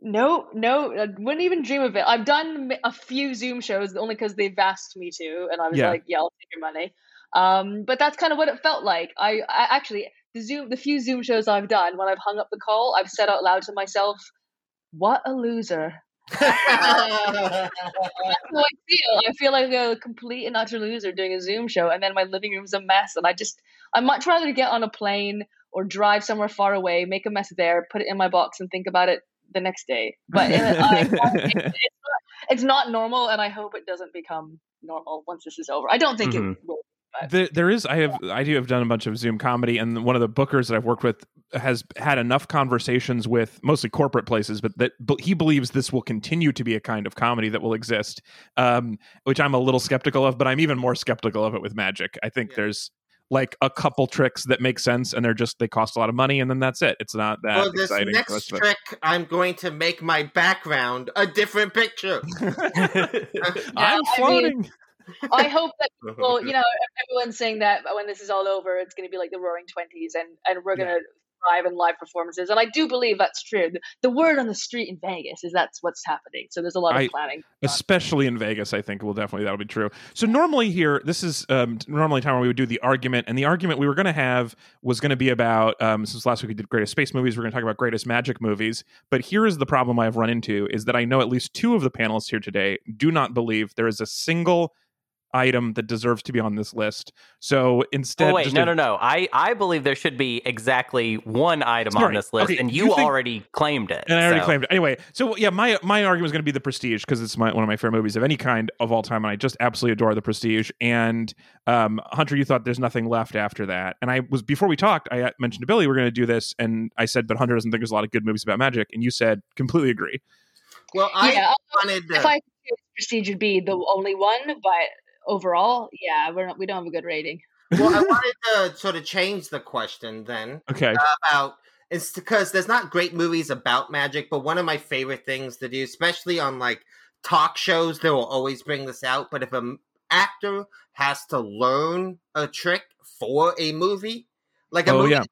No, no, I wouldn't even dream of it. I've done a few Zoom shows only because they've asked me to, and I was Yeah. like, "Yeah, I'll take your money." Um, but that's kind of what it felt like. I, I actually the Zoom, the few Zoom shows I've done, when I've hung up the call, I've said out loud to myself, "What a loser." That's how I feel. I feel like a complete and utter loser doing a Zoom show, and then my living room's a mess. And I just, I'd much rather get on a plane or drive somewhere far away, make a mess there, put it in my box, and think about it the next day. But I, it's, not, it's not normal, and I hope it doesn't become normal once this is over. I don't think Mhm. it will. There, there is. I have. I do have done a bunch of Zoom comedy, and one of the bookers that I've worked with has had enough conversations with mostly corporate places, but that but he believes this will continue to be a kind of comedy that will exist, um, which I'm a little skeptical of. But I'm even more skeptical of it with magic. I think Yeah. there's like a couple tricks that make sense, and they're just they cost a lot of money, and then that's it. It's not that For this exciting. next That's trick, I'm going to make my background a different picture. I'm I mean- floating. I hope that people, you know, everyone's saying that when this is all over, it's going to be like the Roaring Twenties, and and we're going to thrive in live performances. And I do believe that's true. The, the word on the street in Vegas is that's what's happening. So there's a lot of I- planning. especially in Vegas, I think will definitely that'll be true. So normally here, this is um, normally time where we would do the argument, and the argument we were going to have was going to be about um, since last week we did greatest space movies, we're going to talk about greatest magic movies. But here is the problem I've run into is that I know at least two of the panelists here today do not believe there is a single item that deserves to be on this list. So instead, oh wait, just no, a- no, no. I I believe there should be exactly one item Sorry. on this list, Okay, and you you, think- already claimed it. And I already so- claimed it. Anyway, so yeah, my my argument was going to be the Prestige because it's my one of my favorite movies of any kind of all time, and I just absolutely adore the Prestige. And um, Hunter, you thought there's nothing left after that, and I was before we talked, I mentioned to Billy we're going to do this, and I said, but Hunter doesn't think there's a lot of good movies about magic, and you said completely agree. Well, I yeah, wanted if to. I could Prestige would be the only one, but overall, yeah, we're not, we don't have a good rating. well, I wanted to sort of change the question then Okay, about it's because there's not great movies about magic, but one of my favorite things to do, especially on like talk shows, they will always bring this out. But if an actor has to learn a trick for a movie, like a Oh, movie, yeah.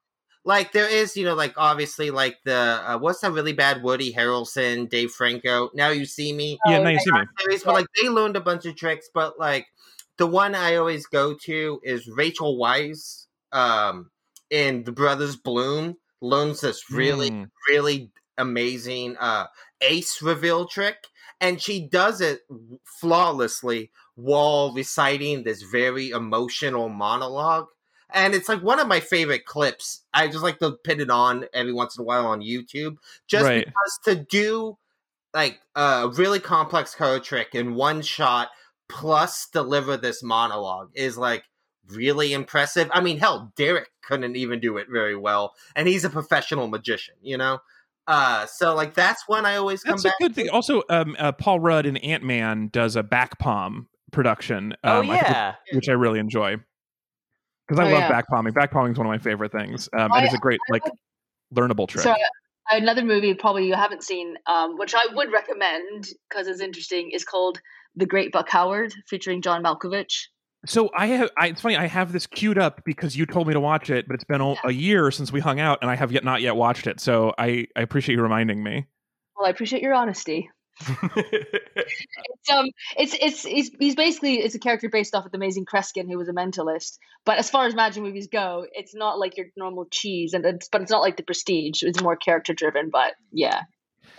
like there is, you know, like obviously like the uh, what's that really bad Woody Harrelson, Dave Franco. Now you see me yeah, Oh, now you see me. series, but like they learned a bunch of tricks. But like the one I always go to is Rachel Weisz um, in The Brothers Bloom learns this really, Mm. really amazing uh, ace reveal trick, and she does it flawlessly while reciting this very emotional monologue. And it's like one of my favorite clips. I just like to put it on every once in a while on YouTube, just Right. because to do like a really complex card trick in one shot plus deliver this monologue is like really impressive. I mean, hell, Derek couldn't even do it very well, and he's a professional magician, you know. Uh, so like that's one I always come back. That's a back. good thing. Also, um, uh, Paul Rudd in Ant Man does a back palm production. Oh um, I yeah, which I really enjoy because I Oh, love yeah. back palming. Back palming is one of my favorite things, um, and it's a great like learnable trick. So another movie probably you haven't seen, um, which I would recommend because it's interesting, is called The Great Buck Howard, featuring John Malkovich. So I have. I, it's funny. I have this queued up because you told me to watch it, but it's been a, a year since we hung out, and I have yet not yet watched it. So I, I appreciate you reminding me. Well, I appreciate your honesty. It's um, it's it's he's, he's basically it's a character based off of the amazing Kreskin, who was a mentalist. But as far as magic movies go, it's not like your normal cheese, and it's but it's not like the Prestige. It's more character driven. But yeah,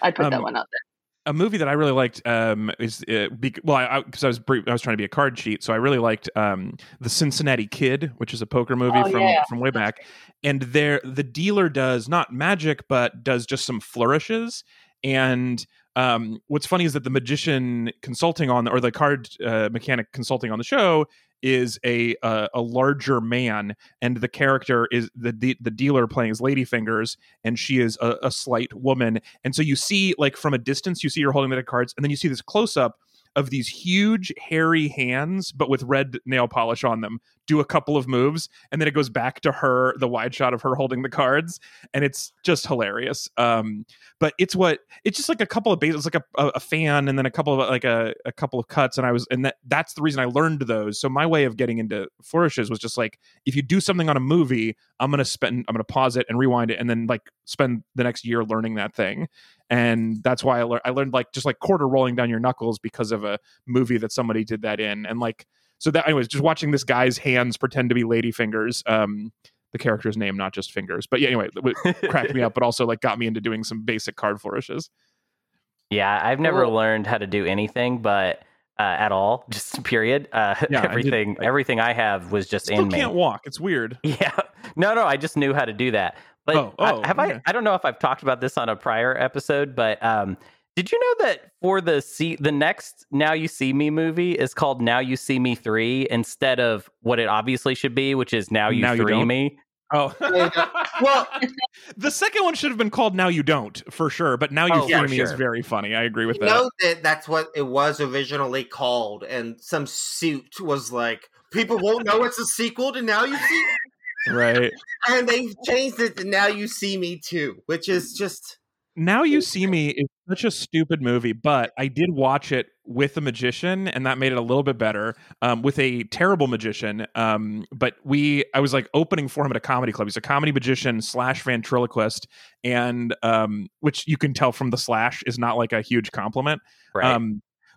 I'd put that Um, one out there. A movie that I really liked um, is uh, bec well, I because I, was brief, I was trying to be a card cheat, so I really liked um, the Cincinnati Kid, which is a poker movie Oh, from yeah. from way back, and there the dealer does not magic, but does just some flourishes. And um, what's funny is that the magician consulting on or the card uh, mechanic consulting on the show is a uh, a larger man, and the character is the the, the dealer playing is Ladyfingers, and she is a, a slight woman, and so you see, like from a distance, you see her holding the cards, and then you see this close up of these huge hairy hands, but with red nail polish on them, do a couple of moves, and then it goes back to her, the wide shot of her holding the cards, and it's just hilarious. Um, but it's what it's just like a couple of bases, like a, a, a fan, and then a couple of like a, a couple of cuts, and I was, and that that's the reason I learned those. So my way of getting into flourishes was just like, if you do something on a movie, I'm gonna spend, I'm gonna pause it and rewind it, and then like spend the next year learning that thing and that's why I, lear- I learned like just like quarter rolling down your knuckles because of a movie that somebody did that in and like so that anyways just watching this guy's hands pretend to be lady fingers um the character's name not just fingers but yeah anyway it cracked me up but also like got me into doing some basic card flourishes yeah. I've never Cool. learned how to do anything, but uh, at all, just period. Uh, Yeah, I did- everything, I- everything I have was just still in me. can't walk it's weird Yeah. No, no, I just knew how to do that. But Oh, I- oh, have okay. I I don't know if I've talked about this on a prior episode, but um did you know that for the see the next Now You See Me movie is called Now You See Me 3 instead of what it obviously should be, which is Now You Now 3 Don't? Me? oh Well, the second one should have been called now you don't for sure but now you Oh, see for me is very funny i agree with you that know that that's what it was originally called, and some suit was like, people won't know it's a sequel to Now You See Me. right And they changed it to Now You See Me Too, which is just. Now You See Me is such a stupid movie, but I did watch it with a magician, and that made it a little bit better. Um, with a terrible magician, um, but we, I was like opening for him at a comedy club. He's a comedy magician slash ventriloquist, and um, which you can tell from the slash is not like a huge compliment. Right.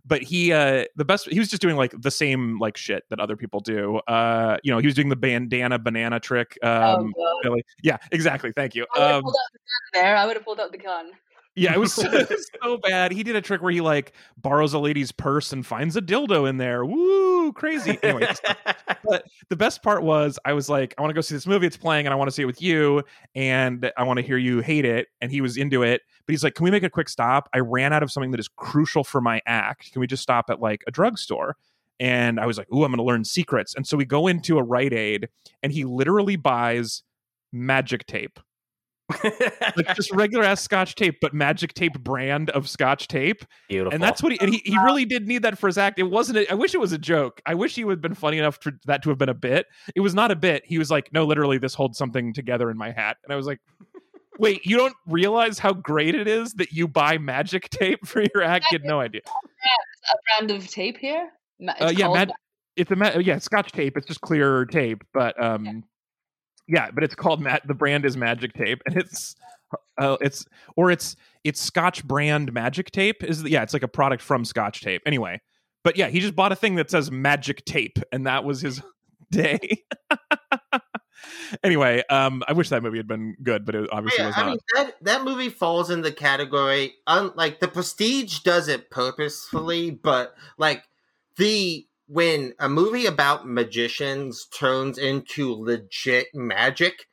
Um, but he, uh, the best, he was just doing like the same like shit that other people do. Uh, you know, he was doing the bandana banana trick. Um, oh, God. Billy. Yeah, exactly. Thank you. I Um, pulled out the gun there. I would have pulled out the gun. Yeah, it was so, so bad. He did a trick where he like borrows a lady's purse and finds a dildo in there. Woo, crazy. Anyway, but the best part was I was like, I want to go see this movie. It's playing, and I want to see it with you, and I want to hear you hate it. And he was into it, but he's like, Can we make a quick stop? I ran out of something that is crucial for my act. Can we just stop at like a drugstore? And I was like, Ooh, I'm going to learn secrets. And so we go into a Rite Aid, and he literally buys magic tape like just regular ass scotch tape but magic tape brand of scotch tape. Beautiful. and that's what he and he, he really did need that for his act. It wasn't a, i wish it was a joke. I wish he would have been funny enough for that to have been a bit. It was not a bit. He was like no literally this holds something together in my hat. And i was like wait you don't realize how great it is that you buy magic tape for your act? You had no idea. A brand of tape here. Uh, yeah called mag- it's a ma- yeah scotch tape. It's just clear tape but um yeah but it's called ma- the brand is magic tape and it's uh, it's or it's it's scotch brand magic tape is yeah it's like a product from scotch tape anyway but yeah he just bought a thing that says magic tape and that was his day anyway um i wish that movie had been good but it obviously Yeah, was I not mean that that movie falls in the category. Un, like the Prestige does it purposefully, but like the when a movie about magicians turns into legit magic,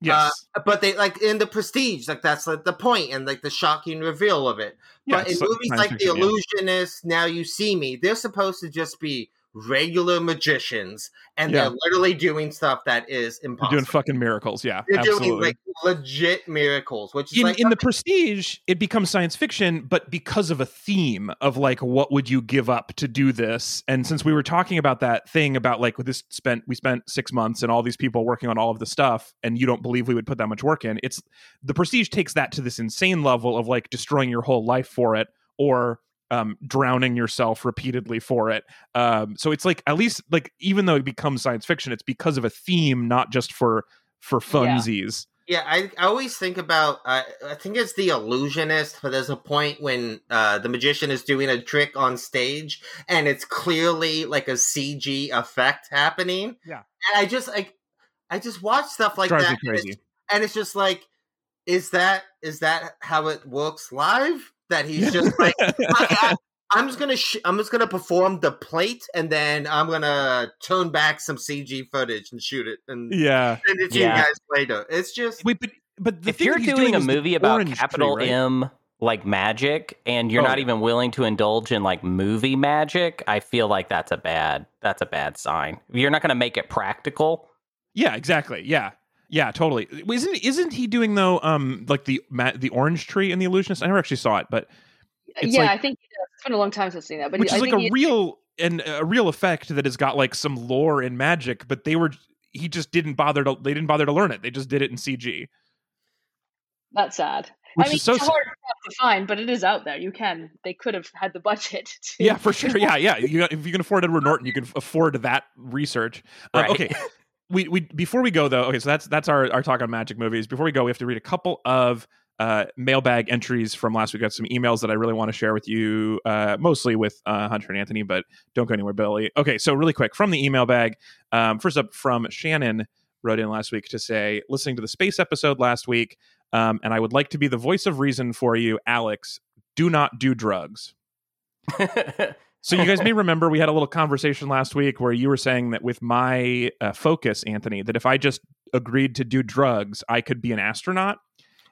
yes uh, but they like in the Prestige, like that's like the point and like the shocking reveal of it. yeah, but in so- movies like The yeah. Illusionist, Now You See Me, they're supposed to just be regular magicians, and Yeah. they're literally doing stuff that is They're impossible. doing fucking miracles yeah They're absolutely doing like legit miracles, which is in, like in the prestige it becomes science fiction but because of a theme of like what would you give up to do this and since we were talking about that thing about like this spent we spent six months and all these people working on all of the stuff and you don't believe we would put that much work in it's the prestige takes that to this insane level of like destroying your whole life for it or um, drowning yourself repeatedly for it um, so it's like at least like even though it becomes science fiction it's because of a theme not just for for funsies Yeah, I, I always think about uh, I think it's the illusionist, but there's a point when uh, the magician is doing a trick on stage and it's clearly like a CG effect happening. Yeah. and I just like I just watch stuff like drives that, me and it's, and it's just like, is that is that how it works live? That he's just like, I, am just gonna sh- I'm just gonna perform the plate and then I'm gonna turn back some CG footage and shoot it and yeah send it to Yeah. you guys later. It's just Wait, but but the if thing you're that he's doing a movie about orange tree, capital right? M like magic and you're Oh, not yeah. even willing to indulge in like movie magic, I feel like that's a bad that's a bad sign. You're not going to make it practical. yeah, exactly. Yeah, yeah, totally. Isn't isn't he doing though? Um, like the the orange tree in the illusionist. I never actually saw it, but It's yeah, like- I think. It's been a long time since I've seen that, but which he, is like a he- real and a real effect that has got like some lore and magic. But they were he just didn't bother to they didn't bother to learn it. They just did it in CG, that's sad. which I mean, so it's hard to find, but it is out there. You can. They could have had the budget. To, yeah for sure. Yeah, yeah. You, if you can afford Edward Norton, you can afford that research. Um, Right. okay, we we before we go though. Okay, so that's that's our our talk on magic movies. Before we go, we have to read a couple of uh, mailbag entries from last week. Got some emails that I really want to share with you, uh, mostly with uh, Hunter and Anthony, but don't go anywhere, Billy. Okay, so really quick from the email bag. Um, first up from Shannon wrote in last week to say, listening to the space episode last week, um, and I would like to be the voice of reason for you, Alex. Do not do drugs. So you guys may remember we had a little conversation last week where you were saying that with my uh, focus, Anthony, that if I just agreed to do drugs, I could be an astronaut.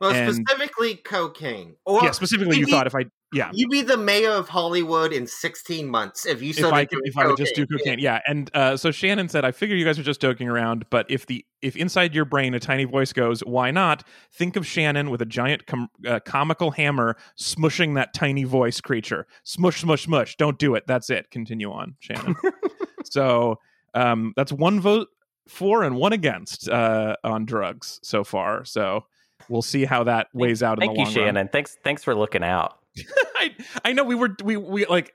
well, and- specifically cocaine. Or yeah, specifically, you thought if I yeah you'd be the mayor of Hollywood in 16 months if you if started I doing if I would just do cocaine, yeah. And uh, so Shannon said, I figure you guys are just joking around, but if the if inside your brain a tiny voice goes, why not? Think of Shannon with a giant com- uh, comical hammer smushing that tiny voice creature. Smush, smush, smush. Don't do it. That's it. Continue on, Shannon. so um, that's one vote for and one against uh, on drugs so far. So we'll see how that weighs out in Thank the you, long run. Shannon. Thanks thanks for looking out. I I know we were we we like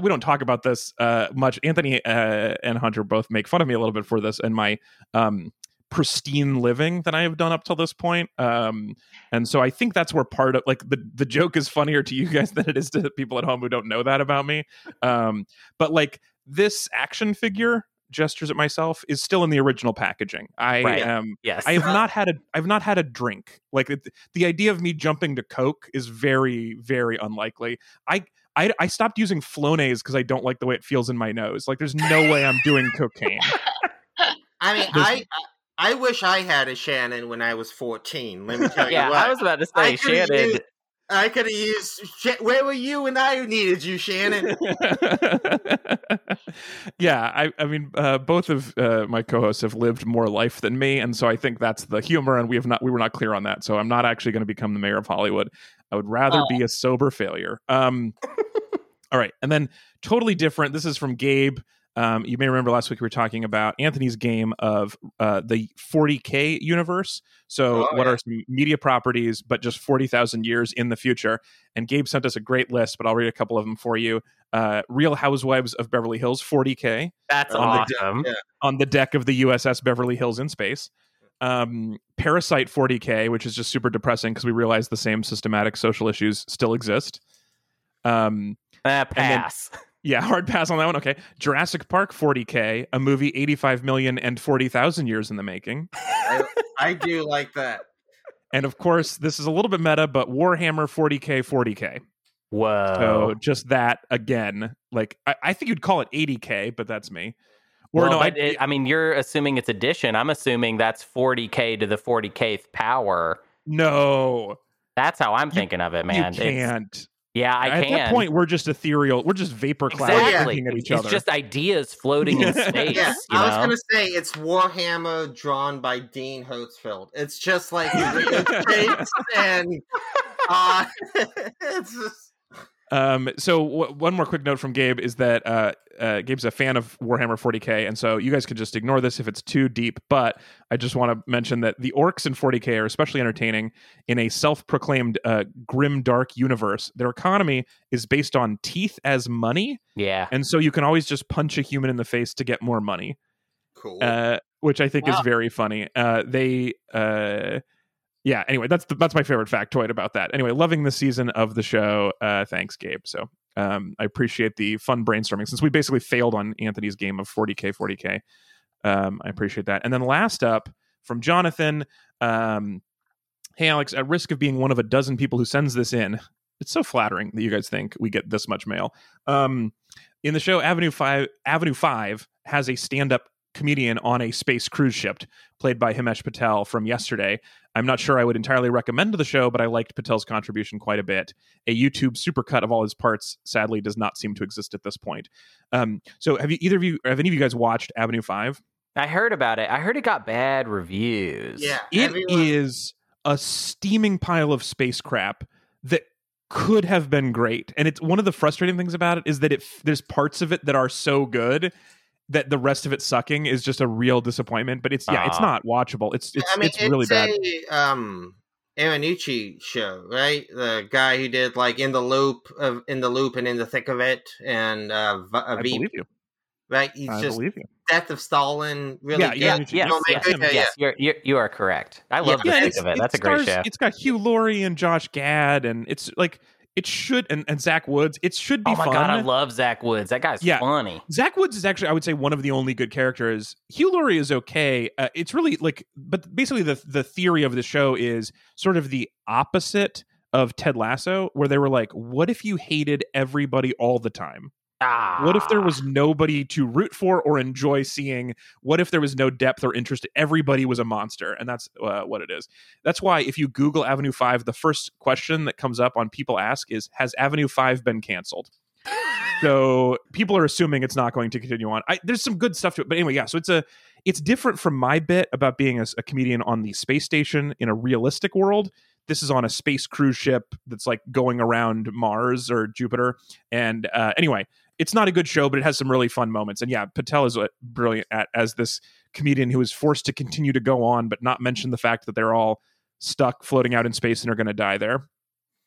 we don't talk about this uh much. Anthony uh, and Hunter both make fun of me a little bit for this and my um pristine living that I have done up till this point. Um and so I think that's where part of like the the joke is funnier to you guys than it is to people at home who don't know that about me. Um but like this action figure gestures at myself is still in the original packaging. I Right. am. Yes. I have not had a. I've not had a drink. Like it, the idea of me jumping to Coke is very, very unlikely. I. I, I stopped using Flonase because I don't like the way it feels in my nose. Like, there's no way I'm doing cocaine. I mean, There's- I I wish I had a Shannon when I was 14. Let me tell yeah, you what. I was about to say, could've Shannon. used- I could have used. Where were you when I needed you, Shannon? yeah, I, I mean, uh, both of uh, my co-hosts have lived more life than me, and so I think that's the humor, and we have not, we were not clear on that. So I'm not actually going to become the mayor of Hollywood. I would rather Oh. be a sober failure. Um, all right, and then totally different. This is from Gabe. Um, you may remember last week we were talking about Anthony's game of uh, the 40k universe. So, Oh, what yeah. are some media properties, but just 40,000 years in the future? And Gabe sent us a great list, but I'll read a couple of them for you. Uh, Real Housewives of Beverly Hills, 40k, That's on the awesome. yeah. on the deck of the USS Beverly Hills in space. Um, Parasite 40k, which is just super depressing because we realize the same systematic social issues still exist. Um, Uh, then- pass. yeah, hard pass on that one. Okay. Jurassic Park 40K, a movie 85 million and 40,000 years in the making. I, I do like that. And of course, this is a little bit meta, but Warhammer 40K 40K. Whoa. So just that again. Like, I, I think you'd call it 80K, but that's me. Or well, no, I, it, I mean, you're assuming it's addition. I'm assuming that's 40k to the 40kth power. no, That's how I'm thinking of it, man. you can't. Yeah, I At can. that point, we're just ethereal. We're just vapor clouds exactly. looking at each it's other. It's just ideas floating in space. Yeah, you I was know? gonna say it's Warhammer drawn by Dean Hotzfeld. It's just like and uh, it's just Um, so w- one more quick note from Gabe is that uh, uh, Gabe's a fan of Warhammer 40k, and so you guys could just ignore this if it's too deep. But I just want to mention that the orcs in 40k are especially entertaining in a self-proclaimed uh, grim dark universe. Their economy is based on teeth as money, yeah. and so you can always just punch a human in the face to get more money, cool. uh, which I think is very funny. Uh, they. Yeah. Anyway, that's the, that's my favorite factoid about that. Anyway, loving the season of the show. Uh, thanks, Gabe. So um, I appreciate the fun brainstorming since we basically failed on Anthony's game of 40k 40k. Um, I appreciate that. And then last up from Jonathan. Um, hey, Alex. At risk of being one of a dozen people who sends this in, it's so flattering that you guys think we get this much mail. Um, in the show, Avenue Five, Avenue Five has a stand-up comedian on a space cruise ship, played by Himesh Patel from yesterday. I'm not sure I would entirely recommend the show, but I liked Patel's contribution quite a bit. A YouTube supercut of all his parts sadly does not seem to exist at this point. Um, so, have you either of you, have any of you guys watched Avenue Five? I heard about it. I heard it got bad reviews. yeah, It is everyone- a steaming pile of space crap that could have been great. And it's one of the frustrating things about it is that it there's parts of it that are so good that the rest of it sucking is just a real disappointment. But it's yeah, it's not watchable. It's it's I mean, it's really bad. a um Iannucci show, right? The guy who did like in the loop of in the loop and in the thick of it, and uh, v- I uh, believe you. right? He's I just believe. Death of Stalin. Really, Yeah, good. Yeah, Iannucci. yes, Oh my yes, yes, you're, you're, you are correct. I love Yeah, the and thick of it. That's a it great stars- show. It's got Hugh Laurie and Josh Gad, and it's like it should and, and Zach Woods. It should be fun. Oh my fun. god, I love Zach Woods. That guy's Yeah. funny. Zach Woods is actually, I would say, one of the only good characters. Hugh Laurie is okay. Uh, it's really like, but basically, the the theory of the show is sort of the opposite of Ted Lasso, where they were like, "What if you hated everybody all the time? Ah, What if there was nobody to root for or enjoy seeing? What if there was no depth or interest? Everybody was a monster, and that's uh, what it is. That's why if you Google Avenue Five, the first question that comes up on people ask is, "Has Avenue Five been canceled?" so people are assuming it's not going to continue on. I, there's some good stuff to it, but anyway, yeah. So it's a it's different from my bit about being a, a comedian on the space station in a realistic world. This is on a space cruise ship that's like going around Mars or Jupiter. And uh, anyway, it's not a good show, but it has some really fun moments. And yeah, Patel is uh, brilliant at as this comedian who is forced to continue to go on, but not mention the fact that they're all stuck floating out in space and are going to die there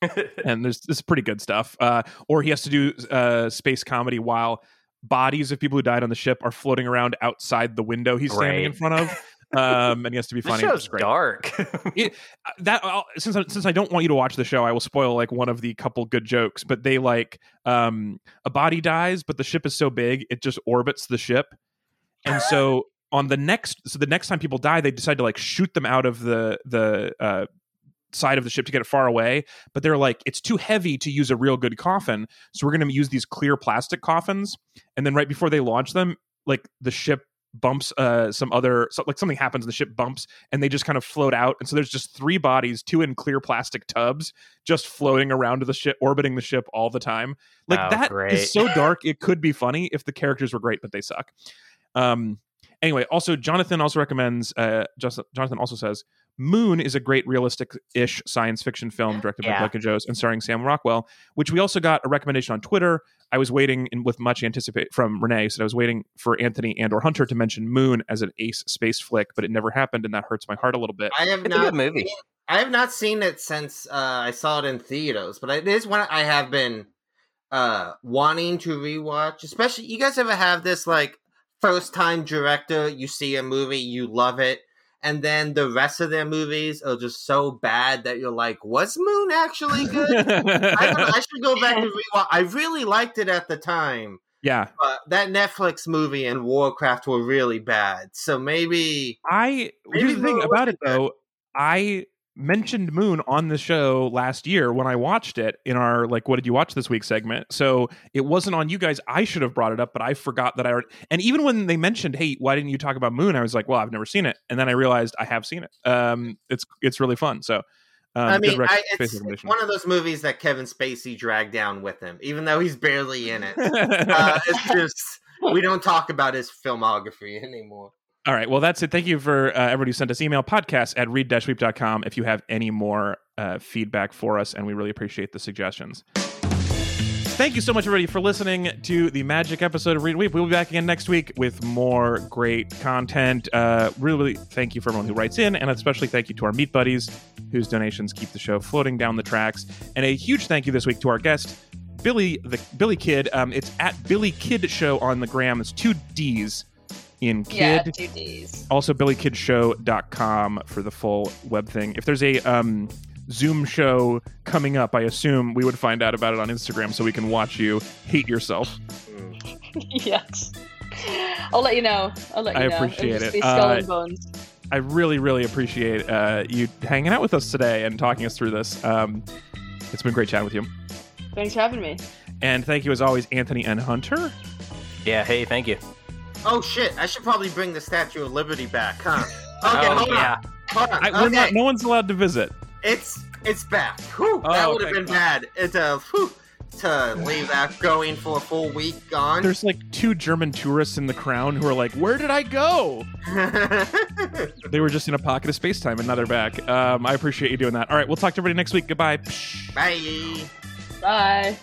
and there's this is pretty good stuff. Uh, or he has to do uh, space comedy while bodies of people who died on the ship are floating around outside the window he's standing in front of. Um, and he has to be funny. which show's dark. It, uh, that I'll, since I, since I don't want you to watch the show, I will spoil like one of the couple good jokes. But they like um, a body dies, but the ship is so big it just orbits the ship, and so on the next so the next time people die they decide to like shoot them out of the the uh side of the ship to get it far away but they're like it's too heavy to use a real good coffin so we're going to use these clear plastic coffins and then right before they launch them like the ship bumps uh some other so, like something happens and the ship bumps and they just kind of float out and so there's just three bodies two in clear plastic tubs just floating around the ship orbiting the ship all the time like Oh, that is great. so dark it could be funny if the characters were great but they suck um anyway also jonathan also recommends uh Just- jonathan also says moon is a great realistic-ish science fiction film directed by Yeah. Blake and Joes and starring sam rockwell which we also got a recommendation on twitter i was waiting in, with much anticipate from renee said i was waiting for anthony and or hunter to mention moon as an ace space flick but it never happened and that hurts my heart a little bit I have It's a not. good movie. seen- I have not seen it since uh, I saw it in theaters, but it is one I have been uh, wanting to rewatch. Especially, you guys ever have this like first time director? You see a movie, you love it, and then the rest of their movies are just so bad that you're like, "Was Moon actually good?" I, don't I should go back and rewatch. I really liked it at the time, yeah but that Netflix movie and Warcraft were really bad. So maybe I Maybe here's the thing about it wasn't though. I mentioned Moon on the show last year when I watched it in our like what did you watch this week segment. So it wasn't on you guys. I should have brought it up, but I forgot that I already and even when they mentioned, "Hey, why didn't you talk about Moon?" I was like, "Well, I've never seen it." And then I realized I have seen it. Um it's it's really fun. So um, I mean, I, it's, it's one of those movies that Kevin Spacey dragged down with him, even though he's barely in it. uh, it's just we don't talk about his filmography anymore. All right. Well, that's it. Thank you for uh, everybody who sent us email podcast at read-weep.com if you have any more uh, feedback for us, and we really appreciate the suggestions. Thank you so much, everybody, for listening to the magic episode of Read Weep. We'll be back again next week with more great content. Uh, really, thank you for everyone who writes in, and especially thank you to our meat buddies whose donations keep the show floating down the tracks. And a huge thank you this week to our guest, Billy the Billy Kidd. Um, it's at Billy Kidd Show on the gram. It's two D's in Yeah, Kidd. two Ds. Also, billykiddshow.com for the full web thing. If there's a um, Zoom show coming up, I assume we would find out about it on Instagram so we can watch you hate yourself. Yes. I'll let you know. I'll let you I know. appreciate It'll just it. Skull Uh, and bones. I really, really appreciate uh, you hanging out with us today and talking us through this. Um, it's been great chatting with you. Thanks for having me. And thank you, as always, Anthony and Hunter. Yeah, hey, thank you. Oh shit! I should probably bring the Statue of Liberty back, huh? Okay, oh, hold yeah. on, hold on. I, we're okay, not, no one's allowed to visit. it's it's back. Whew, Oh, that would have thank been bad. It's a whew, to leave that going for a full week gone. There's like two German tourists in the crown who are like, Where did I go? They were just in a pocket of space time and now they're back. Um, I appreciate you doing that. All right, we'll talk to everybody next week. Goodbye. Bye. Bye.